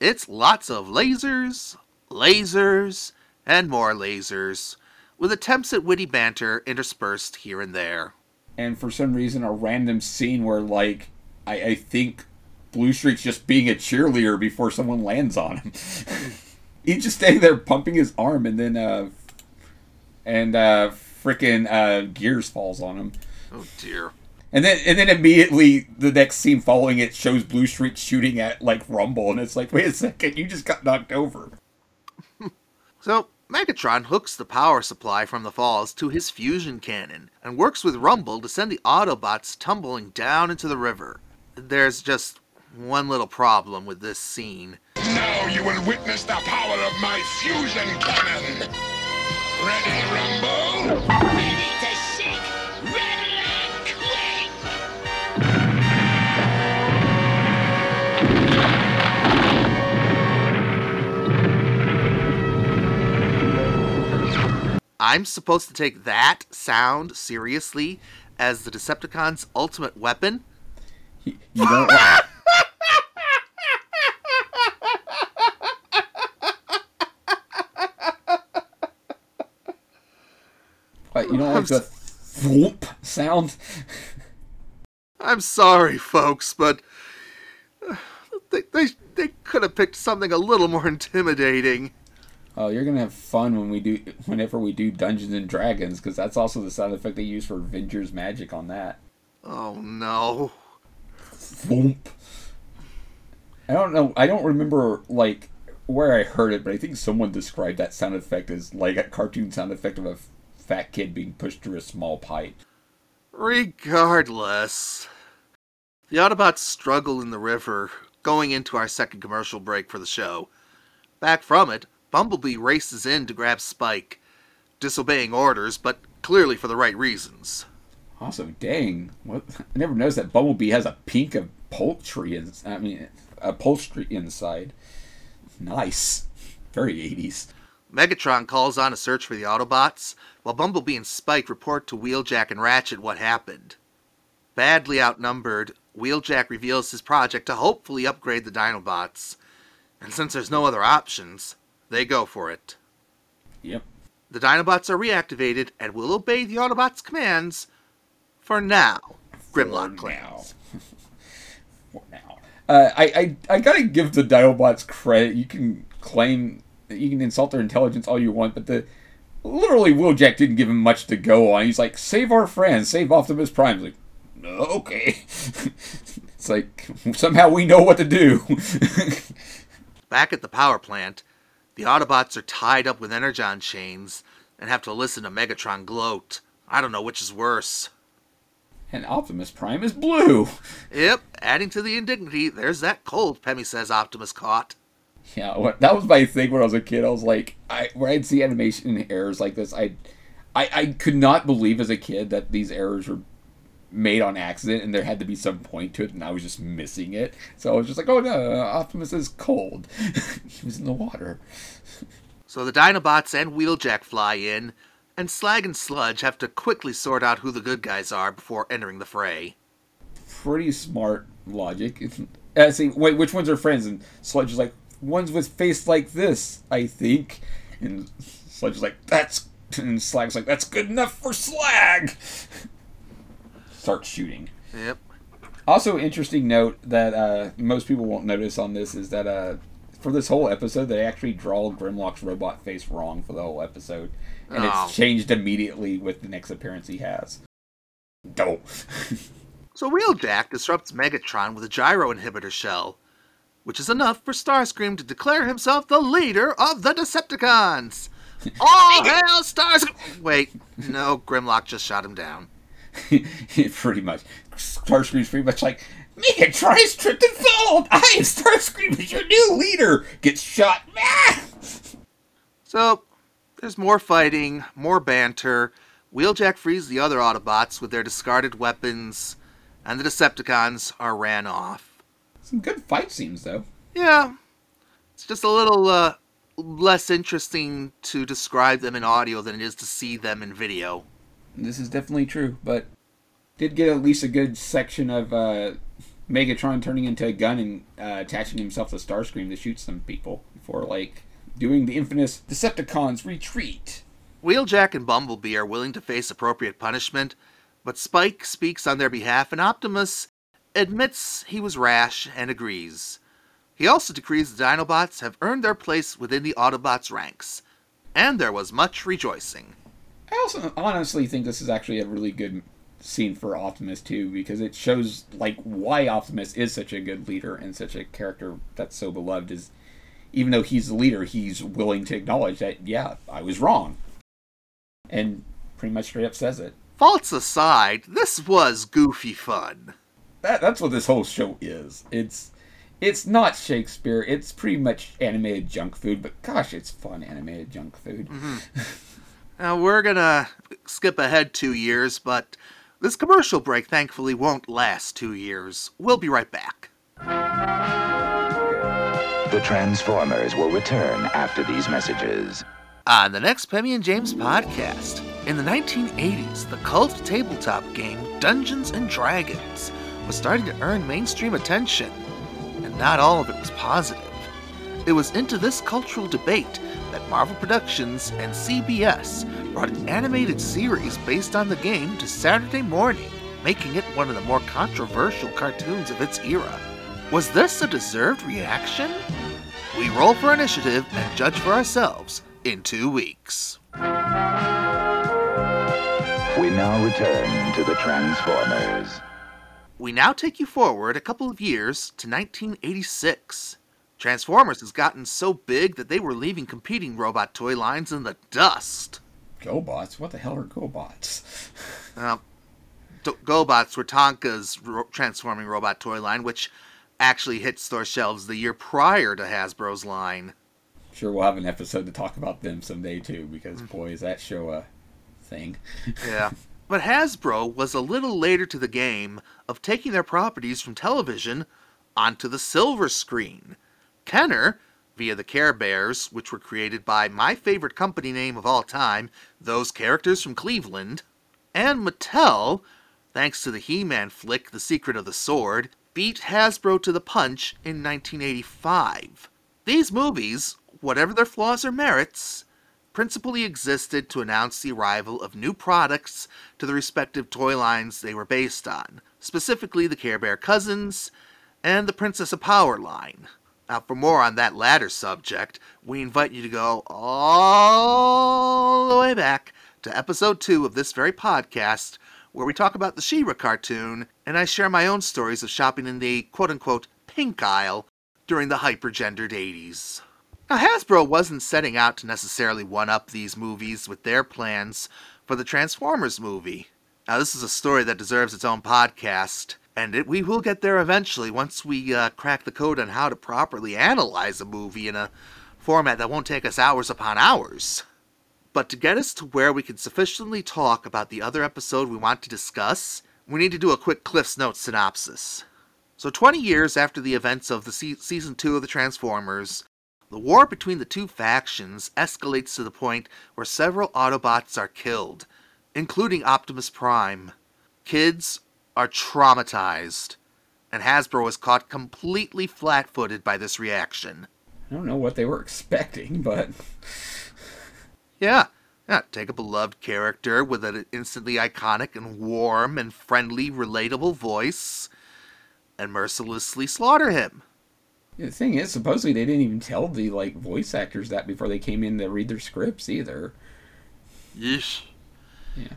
It's lots of lasers, lasers, and more lasers, with attempts at witty banter interspersed here and there. And for some reason, a random scene where, like, I, I think Blue Streak's just being a cheerleader before someone lands on him. He's just standing there pumping his arm, and then uh, and uh, freaking uh, Gears falls on him. Oh dear. And then and then immediately the next scene following it shows Blue Streak shooting at like Rumble, and it's like, wait a second, you just got knocked over. So, Megatron hooks the power supply from the falls to his fusion cannon and works with Rumble to send the Autobots tumbling down into the river. There's just one little problem with this scene. Now you will witness the power of my fusion cannon. Ready, Rumble? Ready I'm supposed to take that sound seriously as the Decepticons' ultimate weapon? You you don't. What, you don't like the thwomp sound? I'm sorry, folks, but uh, they, they, they could have picked something a little more intimidating. Oh, you're gonna have fun when we do, whenever we do Dungeons and Dragons, because that's also the sound effect they use for Avengers Magic on that. Oh no. I don't know. I don't remember like where I heard it, but I think someone described that sound effect as like a cartoon sound effect of a fat kid being pushed through a small pipe. Regardless, the Autobots struggle in the river, going into our second commercial break for the show. Back from it, Bumblebee races in to grab Spike, disobeying orders, but clearly for the right reasons. Also, dang, what? I never noticed that Bumblebee has a pink upholstery. In, I mean, upholstery inside. Nice, very 80s. Megatron calls on a search for the Autobots, while Bumblebee and Spike report to Wheeljack and Ratchet what happened. Badly outnumbered, Wheeljack reveals his project to hopefully upgrade the Dinobots, and since there's no other options, they go for it. Yep. The Dinobots are reactivated and will obey the Autobots' commands for now. Grimlock For claims. now. For now. Uh, I, I I gotta give the Dinobots credit. You can claim you can insult their intelligence all you want, but the literally Wheeljack didn't give him much to go on. He's like, save our friends, save Optimus Prime. He's like, okay. it's like somehow we know what to do. Back at the power plant, the Autobots are tied up with Energon chains and have to listen to Megatron gloat. I don't know which is worse. and Optimus Prime is blue. Yep, adding to the indignity, there's that cold Pemmy says Optimus caught. Yeah, what, that was my thing when I was a kid. I was like, I when I'd see animation errors like this, I, I, I could not believe as a kid that these errors were made on accident, and there had to be some point to it, and I was just missing it. So I was just like, oh no, Optimus is cold. he was in the water. So the Dinobots and Wheeljack fly in, and Slag and Sludge have to quickly sort out who the good guys are before entering the fray. Pretty smart logic. I see. Wait, which ones are friends? And Sludge is like, ones with face like this, I think. And Sludge is like, that's. And Slag's like, that's good enough for Slag. Starts shooting. Yep. Also, interesting note that uh, most people won't notice on this is that uh, for this whole episode, they actually draw Grimlock's robot face wrong for the whole episode, and Oh. it's changed immediately with the next appearance he has. Dope. So Wheeljack disrupts Megatron with a gyro inhibitor shell, which is enough for Starscream to declare himself the leader of the Decepticons. All hail Starscream! Wait, no, Grimlock just shot him down. pretty much. Starscream's pretty much like, Megatron is tripped and failed! I am Starscream as your new leader! Gets shot. Ah! So, there's more fighting, more banter. Wheeljack frees the other Autobots with their discarded weapons, and the Decepticons are ran off. Some good fight scenes, though. Yeah, it's just a little uh, less interesting to describe them in audio than it is to see them in video. This is definitely true, but did get at least a good section of uh, Megatron turning into a gun and uh, attaching himself to Starscream to shoot some people before, like, doing the infamous Decepticons retreat. Wheeljack and Bumblebee are willing to face appropriate punishment, but Spike speaks on their behalf, and Optimus admits he was rash and agrees. He also decrees the Dinobots have earned their place within the Autobots' ranks, and there was much rejoicing. I also honestly think this is actually a really good scene for Optimus too, because it shows like why Optimus is such a good leader and such a character that's so beloved. Is even though he's the leader, he's willing to acknowledge that yeah, I was wrong, and pretty much straight up says it. Faults aside, this was goofy fun. That that's what this whole show is. It's it's not Shakespeare. It's pretty much animated junk food, but gosh, it's fun animated junk food. Mm-hmm. Now, we're gonna skip ahead two years, but this commercial break thankfully won't last two years. We'll be right back. The Transformers will return after these messages. On the next Pemmy and James podcast, in the 1980s, the cult tabletop game Dungeons and Dragons was starting to earn mainstream attention, and not all of it was positive. It was into this cultural debate that Marvel Productions and CBS brought an animated series based on the game to Saturday morning, making it one of the more controversial cartoons of its era. Was this a deserved reaction? We roll for initiative and judge for ourselves in two weeks. We now return to the Transformers. We now take you forward a couple of years to 1986. Transformers has gotten so big that they were leaving competing robot toy lines in the dust. GoBots? What the hell are GoBots? Uh, GoBots were Tonka's ro- transforming robot toy line, which actually hit store shelves the year prior to Hasbro's line. Sure, we'll have an episode to talk about them someday too, because boy, is that show a thing. Yeah. But Hasbro was a little later to the game of taking their properties from television onto the silver screen. Kenner, via the Care Bears, which were created by my favorite company name of all time, those characters from Cleveland, and Mattel, thanks to the He Man flick The Secret of the Sword, beat Hasbro to the punch in 1985. These movies, whatever their flaws or merits, principally existed to announce the arrival of new products to the respective toy lines they were based on, specifically the Care Bear Cousins and the Princess of Power line. Now, for more on that latter subject, we invite you to go all the way back to episode 2 of this very podcast, where we talk about the She-Ra cartoon, and I share my own stories of shopping in the quote-unquote pink aisle during the hypergendered 80s. Now, Hasbro wasn't setting out to necessarily one up these movies with their plans for the Transformers movie. Now, this is a story that deserves its own podcast, and it, we will get there eventually once we uh, crack the code on how to properly analyze a movie in a format that won't take us hours upon hours. But to get us to where we can sufficiently talk about the other episode we want to discuss, we need to do a quick Cliff's Note synopsis. So, 20 years after the events of the se- season 2 of the Transformers, the war between the two factions escalates to the point where several Autobots are killed, including Optimus Prime. Kids are traumatized, and Hasbro is caught completely flat footed by this reaction. I don't know what they were expecting, but Yeah, yeah, take a beloved character with an instantly iconic and warm and friendly, relatable voice, and mercilessly slaughter him. the thing is, supposedly they didn't even tell the like voice actors that before they came in to read their scripts either. Yeesh. Yeah.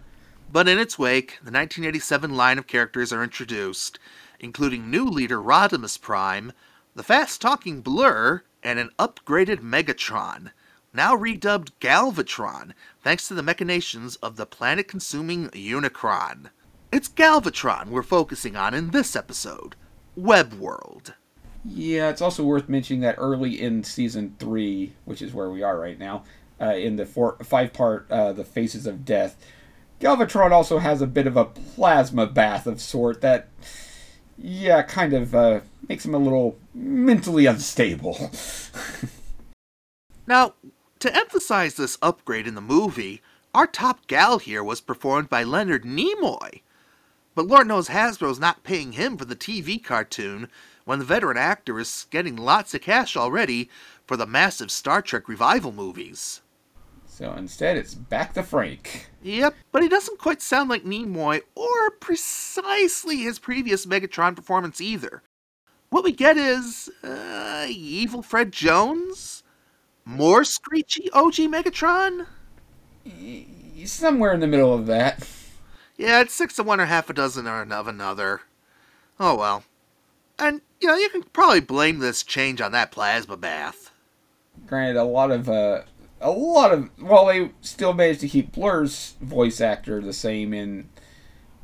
But in its wake, the 1987 line of characters are introduced, including new leader Rodimus Prime, the fast talking Blur, and an upgraded Megatron, now redubbed Galvatron, thanks to the machinations of the planet consuming Unicron. It's Galvatron we're focusing on in this episode Web World. Yeah, it's also worth mentioning that early in season three, which is where we are right now, uh, in the four, five part uh, The Faces of Death, Galvatron also has a bit of a plasma bath of sort that, yeah, kind of uh, makes him a little mentally unstable. Now, to emphasize this upgrade in the movie, our top gal here was performed by Leonard Nimoy. But Lord knows Hasbro's not paying him for the TV cartoon when the veteran actor is getting lots of cash already for the massive Star Trek revival movies. So instead, it's back to Frank. Yep, but he doesn't quite sound like Nimoy or precisely his previous Megatron performance either. What we get is uh, evil Fred Jones, more screechy OG Megatron. He's somewhere in the middle of that. Yeah, it's six of one or half a dozen or of another. Oh well. And you know you can probably blame this change on that plasma bath. Granted, a lot of uh, a lot of well, they still managed to keep Blur's voice actor the same in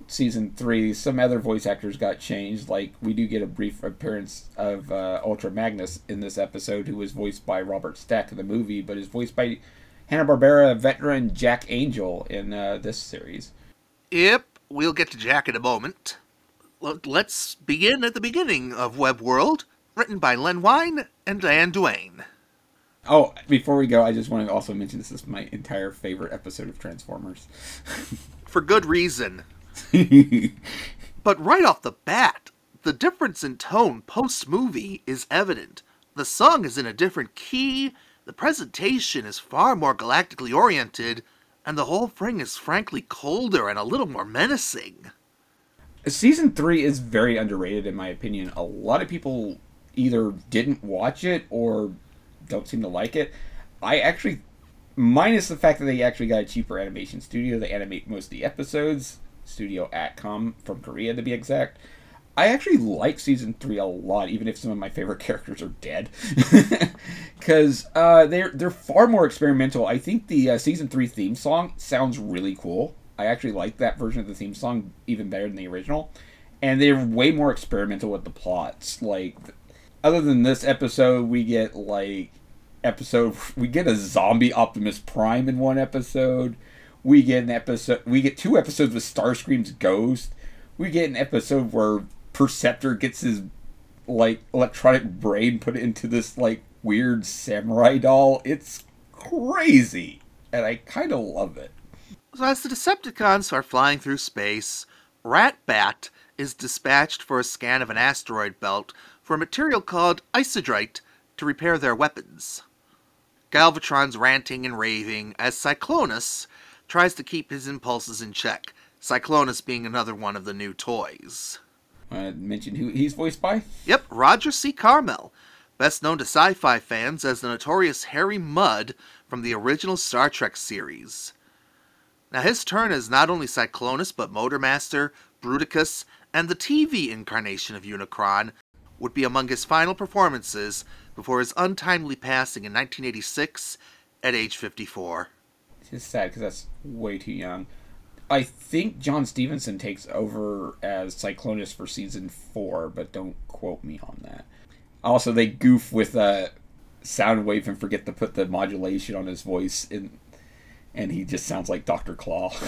season three. Some other voice actors got changed. Like we do get a brief appearance of uh, Ultra Magnus in this episode, who was voiced by Robert Stack in the movie, but is voiced by Hanna Barbera veteran Jack Angel in uh, this series. Yep, we'll get to Jack in a moment. Let- Let's begin at the beginning of Web World, written by Len Wein and Diane Duane. Oh, before we go, I just want to also mention this is my entire favorite episode of Transformers. For good reason. But right off the bat, the difference in tone post movie is evident. The song is in a different key, the presentation is far more galactically oriented, and the whole thing is frankly colder and a little more menacing. Season three is very underrated in my opinion. A lot of people either didn't watch it or don't seem to like it. I actually, minus the fact that they actually got a cheaper animation studio, they animate most of the episodes. Studio AKOM from Korea to be exact. I actually like season three a lot, even if some of my favorite characters are dead, because uh, they're they're far more experimental. I think the uh, season three theme song sounds really cool. I actually like that version of the theme song even better than the original, and they're way more experimental with the plots. Like, other than this episode, we get like episode we get a zombie Optimus Prime in one episode. We get an episode. We get two episodes with Starscream's ghost. We get an episode where Perceptor gets his like electronic brain put into this like weird samurai doll. It's crazy, and I kind of love it. So as the Decepticons are flying through space, Ratbat is dispatched for a scan of an asteroid belt for a material called isodrite to repair their weapons. Galvatron's ranting and raving as Cyclonus tries to keep his impulses in check, Cyclonus being another one of the new toys. I mentioned who he's voiced by. Yep, Roger C. Carmel, best known to sci fi fans as the notorious Harry Mudd from the original Star Trek series. Now, his turn as not only Cyclonus, but Motormaster, Bruticus, and the TV incarnation of Unicron would be among his final performances before his untimely passing in 1986 at age 54. It's sad because that's way too young. I think John Stephenson takes over as Cyclonus for season four, but don't quote me on that. Also, they goof with uh, Soundwave and forget to put the modulation on his voice, in, and he just sounds like Doctor Claw.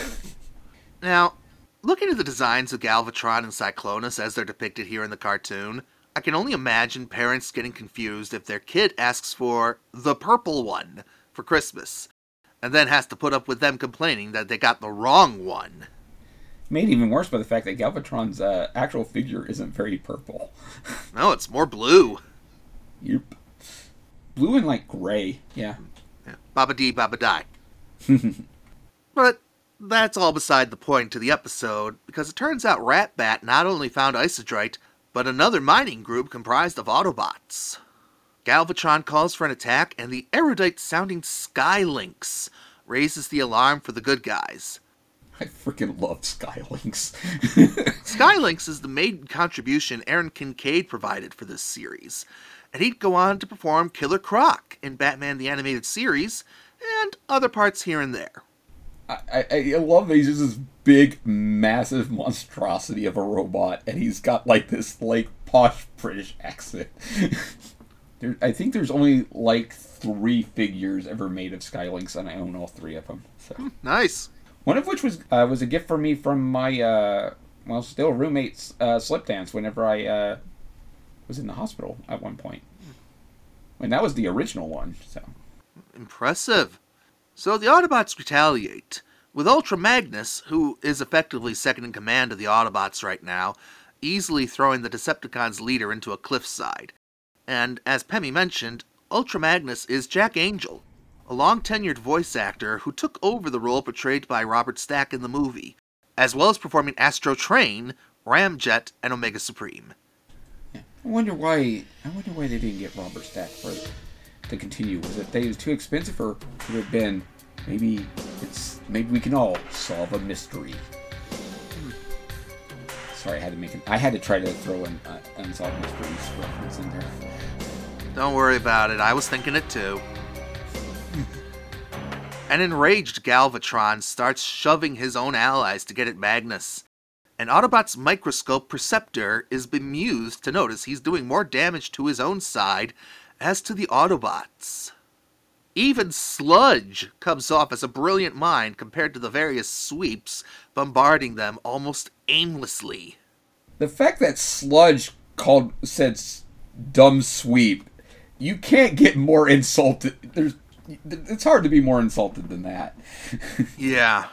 Now, looking at the designs of Galvatron and Cyclonus as they're depicted here in the cartoon, I can only imagine parents getting confused if their kid asks for the purple one for Christmas, and then has to put up with them complaining that they got the wrong one. Made even worse by the fact that Galvatron's uh, actual figure isn't very purple. No, it's more blue. yep. Blue and like gray. Yeah. Yeah, Baba dee, Baba die. but that's all beside the point to the episode, because it turns out Ratbat not only found Isodrite, but another mining group comprised of Autobots. Galvatron calls for an attack, and the erudite sounding Skylynx raises the alarm for the good guys. I freaking love Skylynx. Skylynx is the main contribution Aaron Kincaid provided for this series, and he'd go on to perform Killer Croc in Batman the Animated Series and other parts here and there. I, I, I love that he's just this big, massive monstrosity of a robot, and he's got like this like posh British accent. there, I think there's only like three figures ever made of Skylynx, and I own all three of them. So Nice. one of which was uh, was a gift for me from my uh, well, still roommate's uh, slip dance whenever I uh, was in the hospital at one point. And that was the original one. So Impressive. So the Autobots retaliate, with Ultra Magnus, who is effectively second in command of the Autobots right now, easily throwing the Decepticons' leader into a cliffside. And as Pemmy mentioned, Ultra Magnus is Jack Angel, a long tenured voice actor who took over the role portrayed by Robert Stack in the movie, as well as performing Astro Train, Ramjet, and Omega Supreme. I wonder why. I wonder why they didn't get Robert Stack for to continue. Was it they was too expensive, or would it have been maybe it's maybe we can all solve a mystery. Sorry, I had to make it. I had to try to throw an uh, unsolved mysteries reference in there. Don't worry about it, I was thinking it too. An enraged Galvatron starts shoving his own allies to get at Magnus. And Autobot's microscope Perceptor is bemused to notice he's doing more damage to his own side as to the Autobots. Even Sludge comes off as a brilliant mind compared to the various sweeps bombarding them almost aimlessly. The fact that Sludge called said dumb sweep, you can't get more insulted. There's, it's hard to be more insulted than that. Yeah.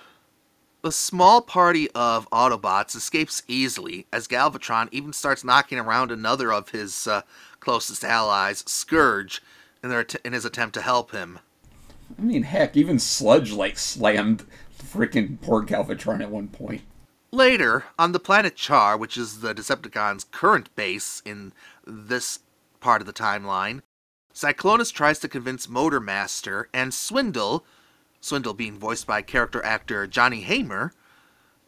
The small party of Autobots escapes easily as Galvatron even starts knocking around another of his uh, closest allies, Scourge, in, their in his attempt to help him. I mean, heck, even Sludge like slammed freaking poor Galvatron at one point. Later, on the planet Char, which is the Decepticons' current base in this part of the timeline, Cyclonus tries to convince Motormaster and Swindle, Swindle being voiced by character actor Johnny Haymer,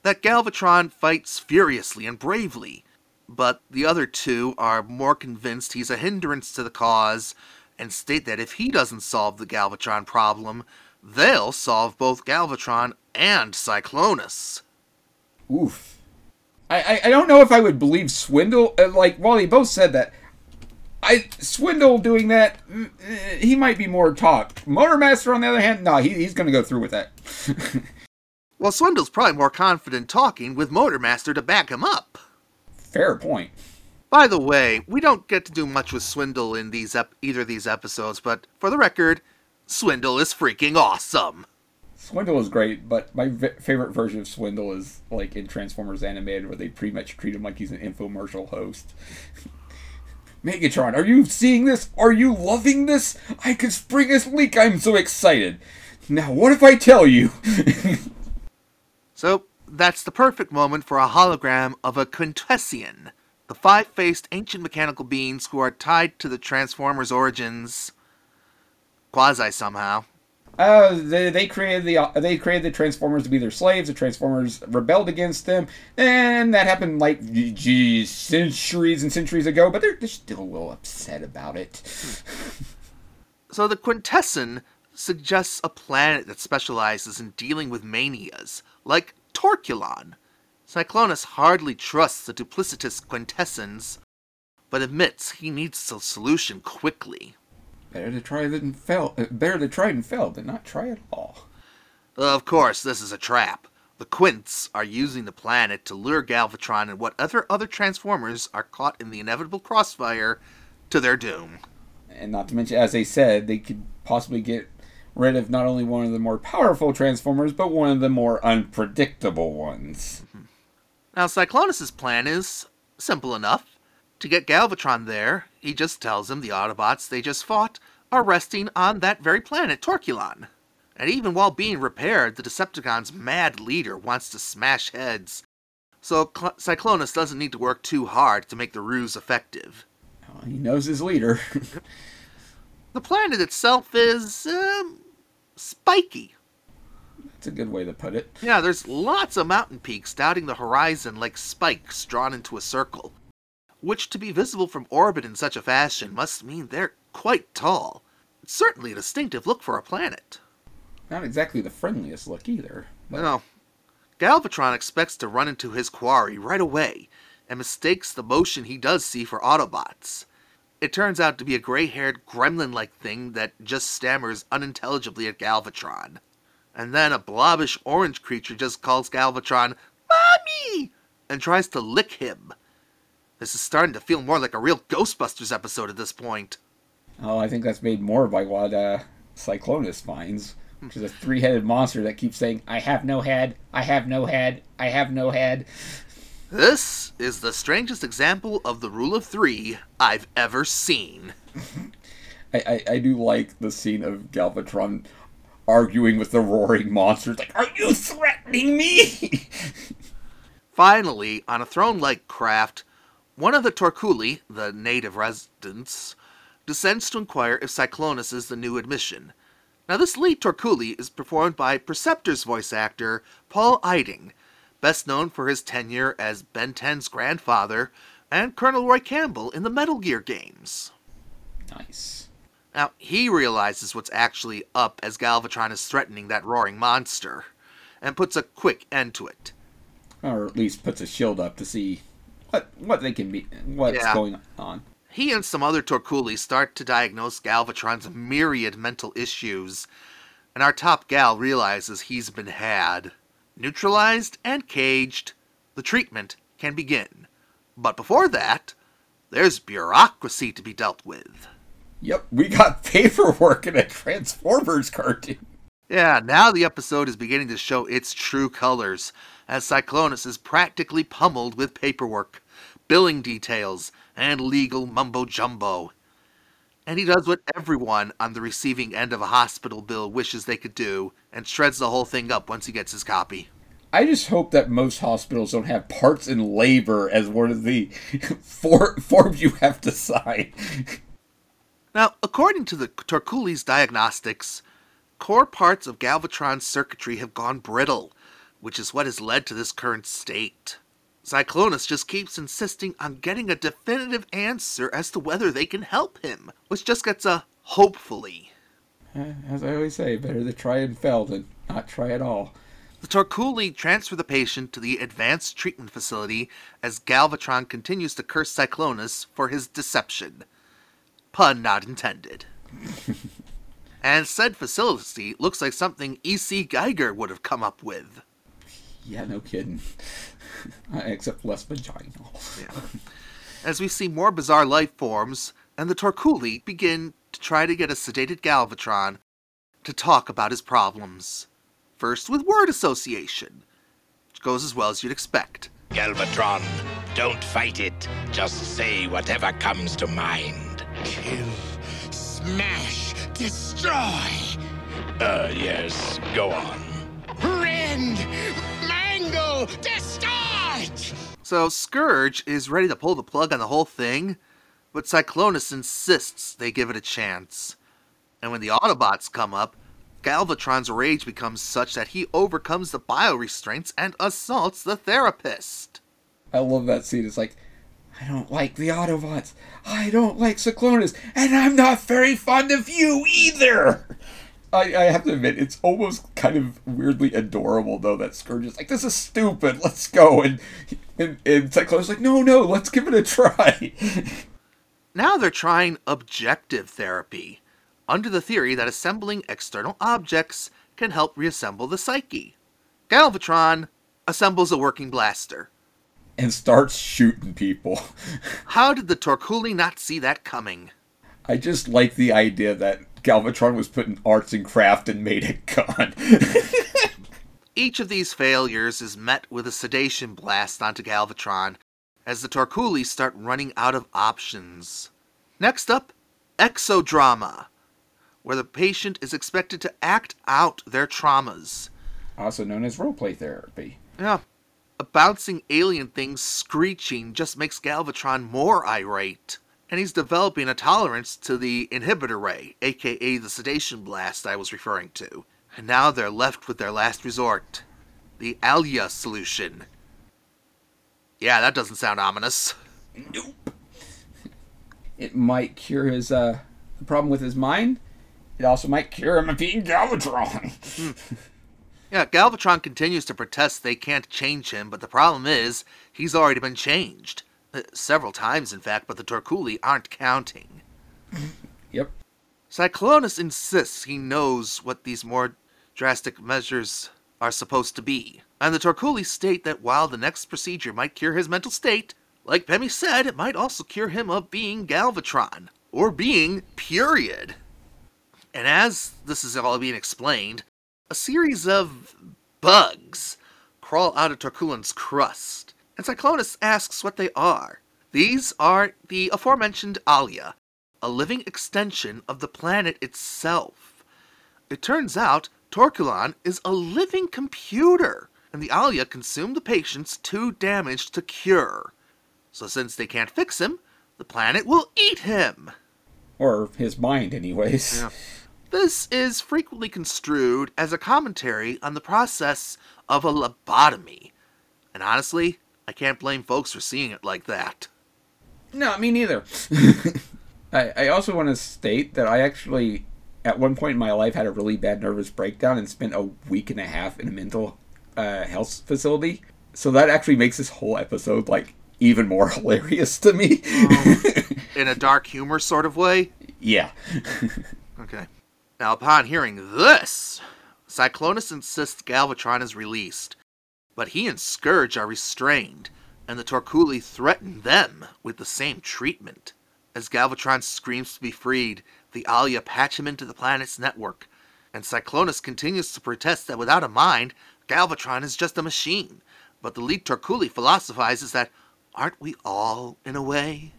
that Galvatron fights furiously and bravely, but the other two are more convinced he's a hindrance to the cause and state that if he doesn't solve the Galvatron problem, they'll solve both Galvatron and Cyclonus. Oof. I, I, I don't know if I would believe Swindle. Uh, like, while they both said that, I Swindle doing that, mm, eh, he might be more talk. Motormaster, on the other hand, no, he, he's going to go through with that. Well, Swindle's probably more confident talking with Motormaster to back him up. Fair point. By the way, we don't get to do much with Swindle in these ep- either of these episodes, but for the record, Swindle is freaking awesome. Swindle is great, but my v- favorite version of Swindle is like in Transformers Animated, where they pretty much treat him like he's an infomercial host. Megatron, are you seeing this? Are you loving this? I could spring this leak. I'm so excited. Now, what if I tell you? So, that's the perfect moment for a hologram of a Quintesson, the five faced ancient mechanical beings who are tied to the Transformers' origins quasi somehow. Uh, they, they created the uh, they created the Transformers to be their slaves. The Transformers rebelled against them, and that happened like geez, centuries and centuries ago. But they're, they're still a little upset about it. So the Quintesson suggests a planet that specializes in dealing with manias, like Torkulon. Cyclonus hardly trusts the duplicitous Quintessons, but admits he needs a solution quickly. Better to try than fail. uh, Better to try and fail than not try at all. Of course, this is a trap. The Quints are using the planet to lure Galvatron and what other other Transformers are caught in the inevitable crossfire to their doom. And not to mention, as they said, they could possibly get rid of not only one of the more powerful Transformers, but one of the more unpredictable ones. Now, Cyclonus's plan is simple enough. To get Galvatron there, he just tells him the Autobots they just fought are resting on that very planet, Torkulon. And even while being repaired, the Decepticons' mad leader wants to smash heads. So Cl- Cyclonus doesn't need to work too hard to make the ruse effective. He knows his leader. The planet itself is, um, spiky. That's a good way to put it. Yeah, there's lots of mountain peaks dotting the horizon like spikes drawn into a circle, which to be visible from orbit in such a fashion must mean they're quite tall. It's certainly a distinctive look for a planet. Not exactly the friendliest look either. But No. Galvatron expects to run into his quarry right away and mistakes the motion he does see for Autobots. It turns out to be a gray haired gremlin like thing that just stammers unintelligibly at Galvatron. And then a blobbish orange creature just calls Galvatron, Mommy! and tries to lick him. This is starting to feel more like a real Ghostbusters episode at this point. Oh, I think that's made more by what uh, Cyclonus finds, which is a three-headed monster that keeps saying, "I have no head. I have no head. I have no head." This is the strangest example of the rule of three I've ever seen. I, I, I do like the scene of Galvatron arguing with the roaring monsters. Like, are you threatening me? Finally, on a throne like craft, one of the Torkuli, the native residents, descends to inquire if Cyclonus is the new admission. Now, this lead Torkuli is performed by Perceptor's voice actor, Paul Eiding, best known for his tenure as Ben 10's grandfather and Colonel Roy Campbell in the Metal Gear games. nice. Now, he realizes what's actually up as Galvatron is threatening that roaring monster, and puts a quick end to it. Or at least puts a shield up to see what what they can be, what's Yeah. going on. He and some other Torkuli start to diagnose Galvatron's myriad mental issues, and our top gal realizes he's been had. Neutralized and caged, the treatment can begin. But before that, there's bureaucracy to be dealt with. Yep, we got paperwork in a Transformers cartoon. Yeah, now the episode is beginning to show its true colors, as Cyclonus is practically pummeled with paperwork, billing details, and legal mumbo jumbo. And he does what everyone on the receiving end of a hospital bill wishes they could do, and shreds the whole thing up once he gets his copy. I just hope that most hospitals don't have parts in labor as one of the for, forms you have to sign. Now, according to the Torkuli's diagnostics, core parts of Galvatron's circuitry have gone brittle, which is what has led to this current state. Cyclonus just keeps insisting on getting a definitive answer as to whether they can help him, which just gets a hopefully. Eh, as I always say, better to try and fail than not try at all. The Torkuli transfer the patient to the advanced treatment facility as Galvatron continues to curse Cyclonus for his deception. Pun not intended. and said facility looks like something E.C. Giger would have come up with. Yeah, no kidding. Except less vaginal. As we see more bizarre life forms, and the Torkuli begin to try to get a sedated Galvatron to talk about his problems. First with word association, which goes as well as you'd expect. Galvatron, don't fight it. Just say whatever comes to mind. Kill, smash, destroy. Uh, yes, go on. Rend, mangle, distort! So Scourge is ready to pull the plug on the whole thing, but Cyclonus insists they give it a chance. And when the Autobots come up, Galvatron's rage becomes such that he overcomes the biorestraints and assaults the therapist. I love that scene. It's like, I don't like the Autobots. I don't like Cyclonus. And I'm not very fond of you either. I, I have to admit, it's almost kind of weirdly adorable, though, that Scourge is like, this is stupid, let's go. And, and, and Cyclonus is like, no, no, let's give it a try. Now they're trying objective therapy, under the theory that assembling external objects can help reassemble the psyche. Galvatron assembles a working blaster. and starts shooting people. How did the Torkuli not see that coming? I just like the idea that Galvatron was put in arts and craft and made a gun. Each of these failures is met with a sedation blast onto Galvatron as the Torkuli start running out of options. Next up, exodrama, where the patient is expected to act out their traumas. also known as roleplay therapy. Yeah, a bouncing alien thing screeching just makes Galvatron more irate. And he's developing a tolerance to the inhibitor ray, aka the sedation blast I was referring to. And now they're left with their last resort the Alia solution. Yeah, that doesn't sound ominous. Nope. It might cure his uh the problem with his mind. It also might cure him of being Galvatron. Yeah, Galvatron continues to protest they can't change him, but the problem is, he's already been changed. Uh, several times, in fact, but the Torkuli aren't counting. yep. Cyclonus insists he knows what these more drastic measures are supposed to be, and the Torkuli state that while the next procedure might cure his mental state, like Pemmy said, it might also cure him of being Galvatron, or being period. And as this is all being explained, a series of bugs crawl out of Torkulon's crust, and Cyclonus asks what they are. These are the aforementioned Alia, a living extension of the planet itself. It turns out Torkulon is a living computer, and the Alia consumed the patients too damaged to cure. So since they can't fix him, the planet will eat him. Or his mind, anyways. Yeah. This is frequently construed as a commentary on the process of a lobotomy. And honestly, I can't blame folks for seeing it like that. No, me neither. I, I also want to state that I actually, at one point in my life, had a really bad nervous breakdown and spent a week and a half in a mental uh, health facility. So that actually makes this whole episode like even more hilarious to me. In a dark humor sort of way. yeah. Okay. Now, upon hearing this, Cyclonus insists Galvatron is released, but he and Scourge are restrained, and the Torkuli threaten them with the same treatment. As Galvatron screams to be freed, the Alia patch him into the planet's network, and Cyclonus continues to protest that without a mind, Galvatron is just a machine. But the lead Torkuli philosophizes that, aren't we all, in a way?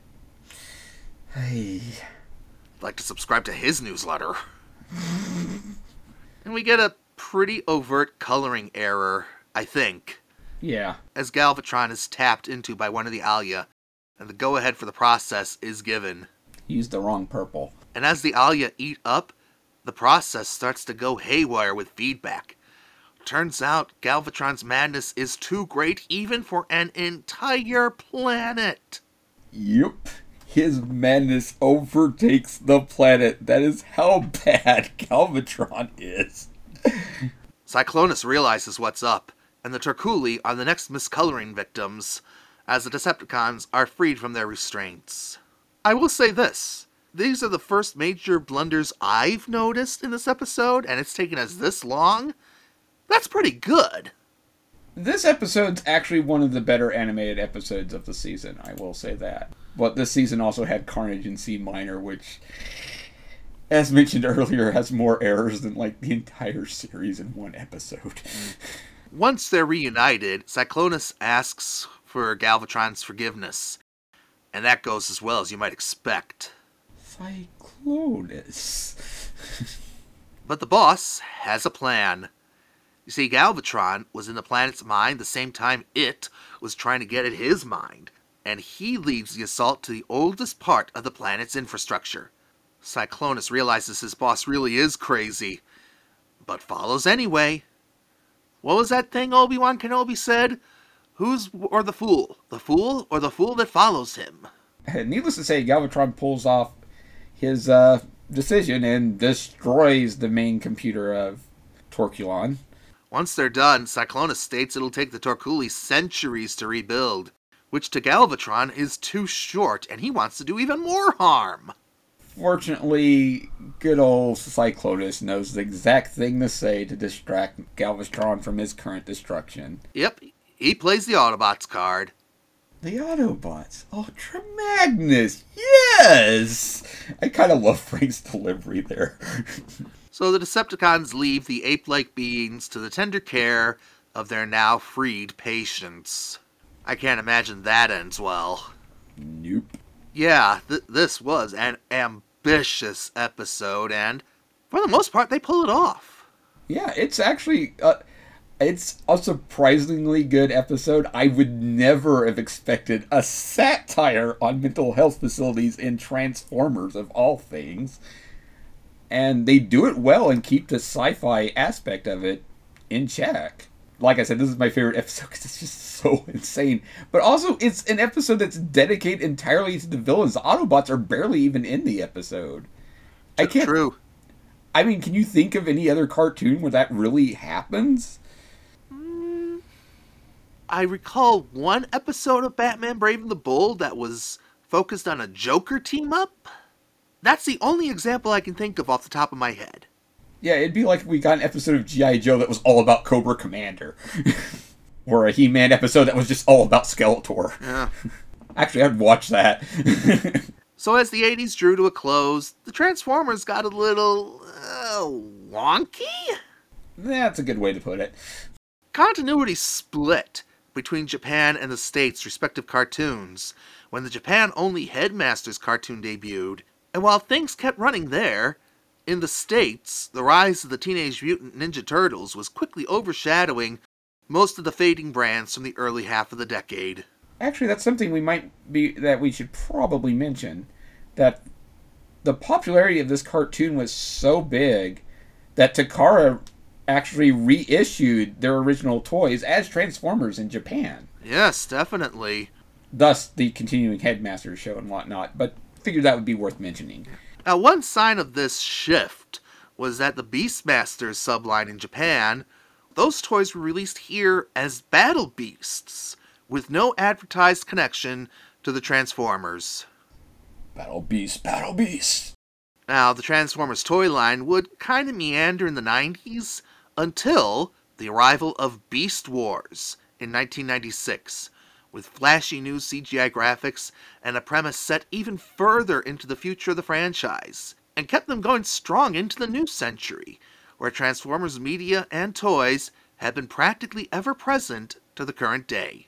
Hey. I'd like to subscribe to his newsletter. and we get a pretty overt coloring error, I think, Yeah. as Galvatron is tapped into by one of the Alia, and the go ahead for the process is given. He used the wrong purple. And as the Alia eat up, the process starts to go haywire with feedback. Turns out Galvatron's madness is too great even for an entire planet. Yep. His madness overtakes the planet. That is how bad Galvatron is. Cyclonus realizes what's up, and the Torkuli are the next miscoloring victims, as the Decepticons are freed from their restraints. I will say this these are the first major blunders I've noticed in this episode, and it's taken us this long. That's pretty good. This episode's actually one of the better animated episodes of the season, I will say that. But this season also had Carnage in C minor, which, as mentioned earlier, has more errors than like the entire series in one episode. Mm. Once they're reunited, Cyclonus asks for Galvatron's forgiveness, and that goes as well as you might expect. Cyclonus. But the boss has a plan. You see, Galvatron was in the planet's mind the same time it was trying to get at his mind, and he leaves the assault to the oldest part of the planet's infrastructure. Cyclonus realizes his boss really is crazy, but follows anyway. What was that thing Obi Wan Kenobi said? Who's or the fool? The fool or the fool that follows him? Needless to say, Galvatron pulls off his uh, decision and destroys the main computer of Torkulon. Once they're done, Cyclonus states it'll take the Torkuli centuries to rebuild, which to Galvatron is too short, and he wants to do even more harm. Fortunately, good old Cyclonus knows the exact thing to say to distract Galvatron from his current destruction. Yep, he plays the Autobots card. The Autobots. Oh, Ultra Magnus. Yes! I kind of love Frank's delivery there. So the Decepticons leave the ape like beings to the tender care of their now freed patients. I can't imagine that ends well. nope. Yeah, th- this was an ambitious episode, and for the most part, they pull it off. Yeah, it's actually uh, it's a surprisingly good episode. I would never have expected a satire on mental health facilities in Transformers of all things. And they do it well and keep the sci-fi aspect of it in check. Like I said, this is my favorite episode because it's just so insane. But also, it's an episode that's dedicated entirely to the villains. The Autobots are barely even in the episode. I can't. True. I mean, can you think of any other cartoon where that really happens? Mm, I recall one episode of Batman Brave and the Bold that was focused on a Joker team up. That's the only example I can think of off the top of my head. Yeah, it'd be like we got an episode of G.I. Joe that was all about Cobra Commander. or a He Man episode that was just all about Skeletor. Yeah. Actually, I'd watch that. So as the 80s drew to a close, the Transformers got a little uh, wonky. That's a good way to put it. Continuity split between Japan and the States' respective cartoons when the Japan only Headmasters cartoon debuted, and while things kept running there, In the States, the rise of the Teenage Mutant Ninja Turtles was quickly overshadowing most of the fading brands from the early half of the decade. Actually, that's something we might be that we should probably mention that the popularity of this cartoon was so big that Takara actually reissued their original toys as Transformers in Japan. Yes, definitely. Thus, the continuing Headmasters show and whatnot. But figured that would be worth mentioning. Now, one sign of this shift was that the Beastmasters subline in Japan, those toys were released here as Battle Beasts, with no advertised connection to the Transformers. Battle Beast, Battle Beast. Now, the Transformers toy line would kind of meander in the 90s until the arrival of Beast Wars in 1996, with flashy new CGI graphics and a premise set even further into the future of the franchise, and kept them going strong into the new century, where Transformers media and toys have been practically ever present to the current day.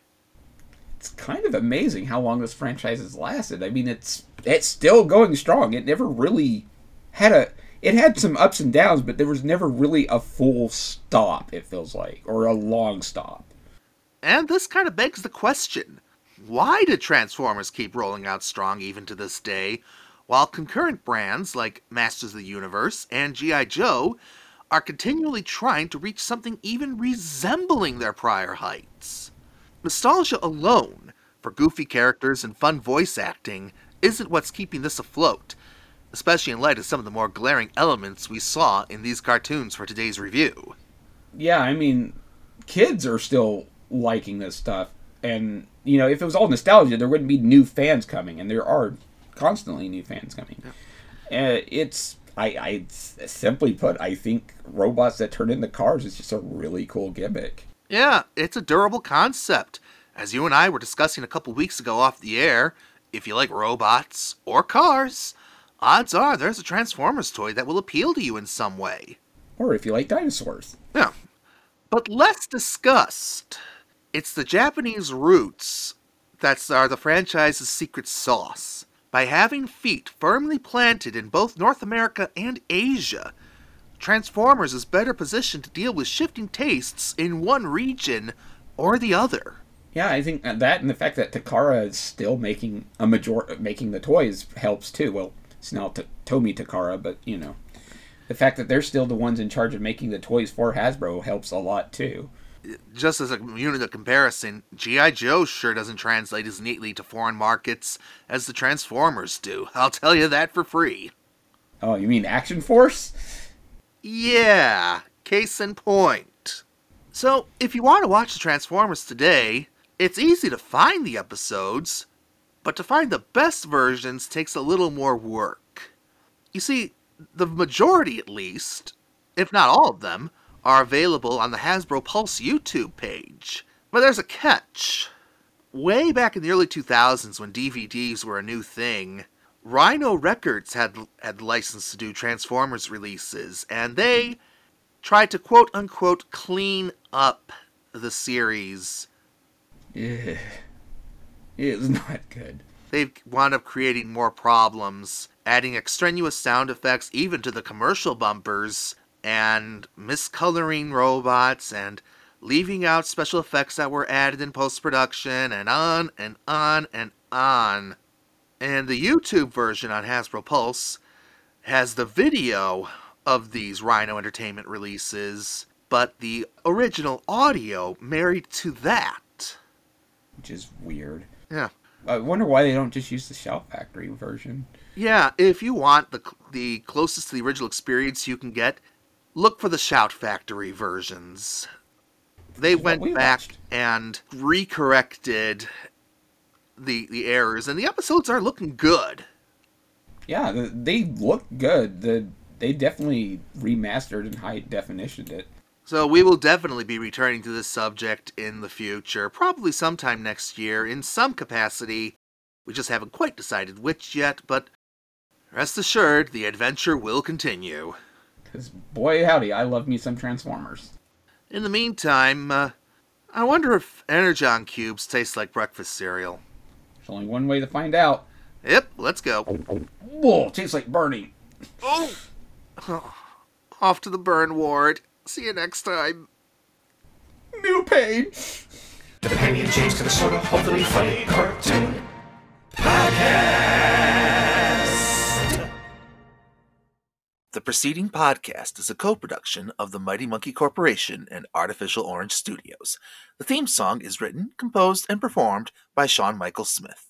It's kind of amazing how long this franchise has lasted. I mean, it's it's still going strong. It never really had a it had some ups and downs, but there was never really a full stop, it feels like, or a long stop. And this kind of begs the question why do Transformers keep rolling out strong even to this day, while concurrent brands like Masters of the Universe and G.I. Joe are continually trying to reach something even resembling their prior heights? Nostalgia alone for goofy characters and fun voice acting isn't what's keeping this afloat, especially in light of some of the more glaring elements we saw in these cartoons for today's review. Yeah, I mean, kids are still liking this stuff. And, you know, if it was all nostalgia, there wouldn't be new fans coming. And there are constantly new fans coming. Uh, it's, I, I, simply put, I think robots that turn into cars is just a really cool gimmick. Yeah, it's a durable concept. As you and I were discussing a couple weeks ago off the air, if you like robots or cars, odds are there's a Transformers toy that will appeal to you in some way. Or if you like dinosaurs. Yeah. But let's discussed. It's the Japanese roots that are the franchise's secret sauce. By having feet firmly planted in both North America and Asia, Transformers is better positioned to deal with shifting tastes in one region or the other. Yeah, I think uh, that and the fact that Takara is still making a major making the toys helps too. Well, it's now T- Tomy Takara, but you know, the fact that they're still the ones in charge of making the toys for Hasbro helps a lot too. Just as a unit of comparison, G.I. Joe sure doesn't translate as neatly to foreign markets as the Transformers do. I'll tell you that for free. Oh, you mean Action Force? Yeah, case in point. So, if you want to watch the Transformers today, it's easy to find the episodes, but to find the best versions takes a little more work. You see, the majority at least, if not all of them, are available on the Hasbro Pulse YouTube page. But there's a catch. Way back in the early 2000s when DVDs were a new thing, Rhino Records had had license to do Transformers releases, and they tried to quote unquote clean up the series. Yeah, it's not good. They wound up creating more problems, adding extraneous sound effects even to the commercial bumpers, and miscoloring robots, and leaving out special effects that were added in post production, and on and on and on. And the YouTube version on Hasbro Pulse has the video of these Rhino Entertainment releases, but the original audio married to that. Which is weird. Yeah. I wonder why they don't just use the Shout Factory version. Yeah, if you want the the closest to the original experience you can get, look for the Shout Factory versions. They went we back watched. and recorrected the the errors, and the episodes are looking good. Yeah, they look good. The they definitely remastered and high definitioned it. So we will definitely be returning to this subject in the future, probably sometime next year in some capacity. We just haven't quite decided which yet, but rest assured the adventure will continue. Because boy howdy, I love me some Transformers. In the meantime, uh, I wonder if Energon cubes taste like breakfast cereal. There's only one way to find out. Yep, let's go. Whoa, tastes like Bernie. Oh! Off to the burn ward. See you next time. New pain. The Pemmy and James to the sort of hopefully funny cartoon podcast. The preceding podcast is a co production of the Mighty Monkey Corporation and Artificial Orange Studios. The theme song is written, composed, and performed by Sean Michael Smith.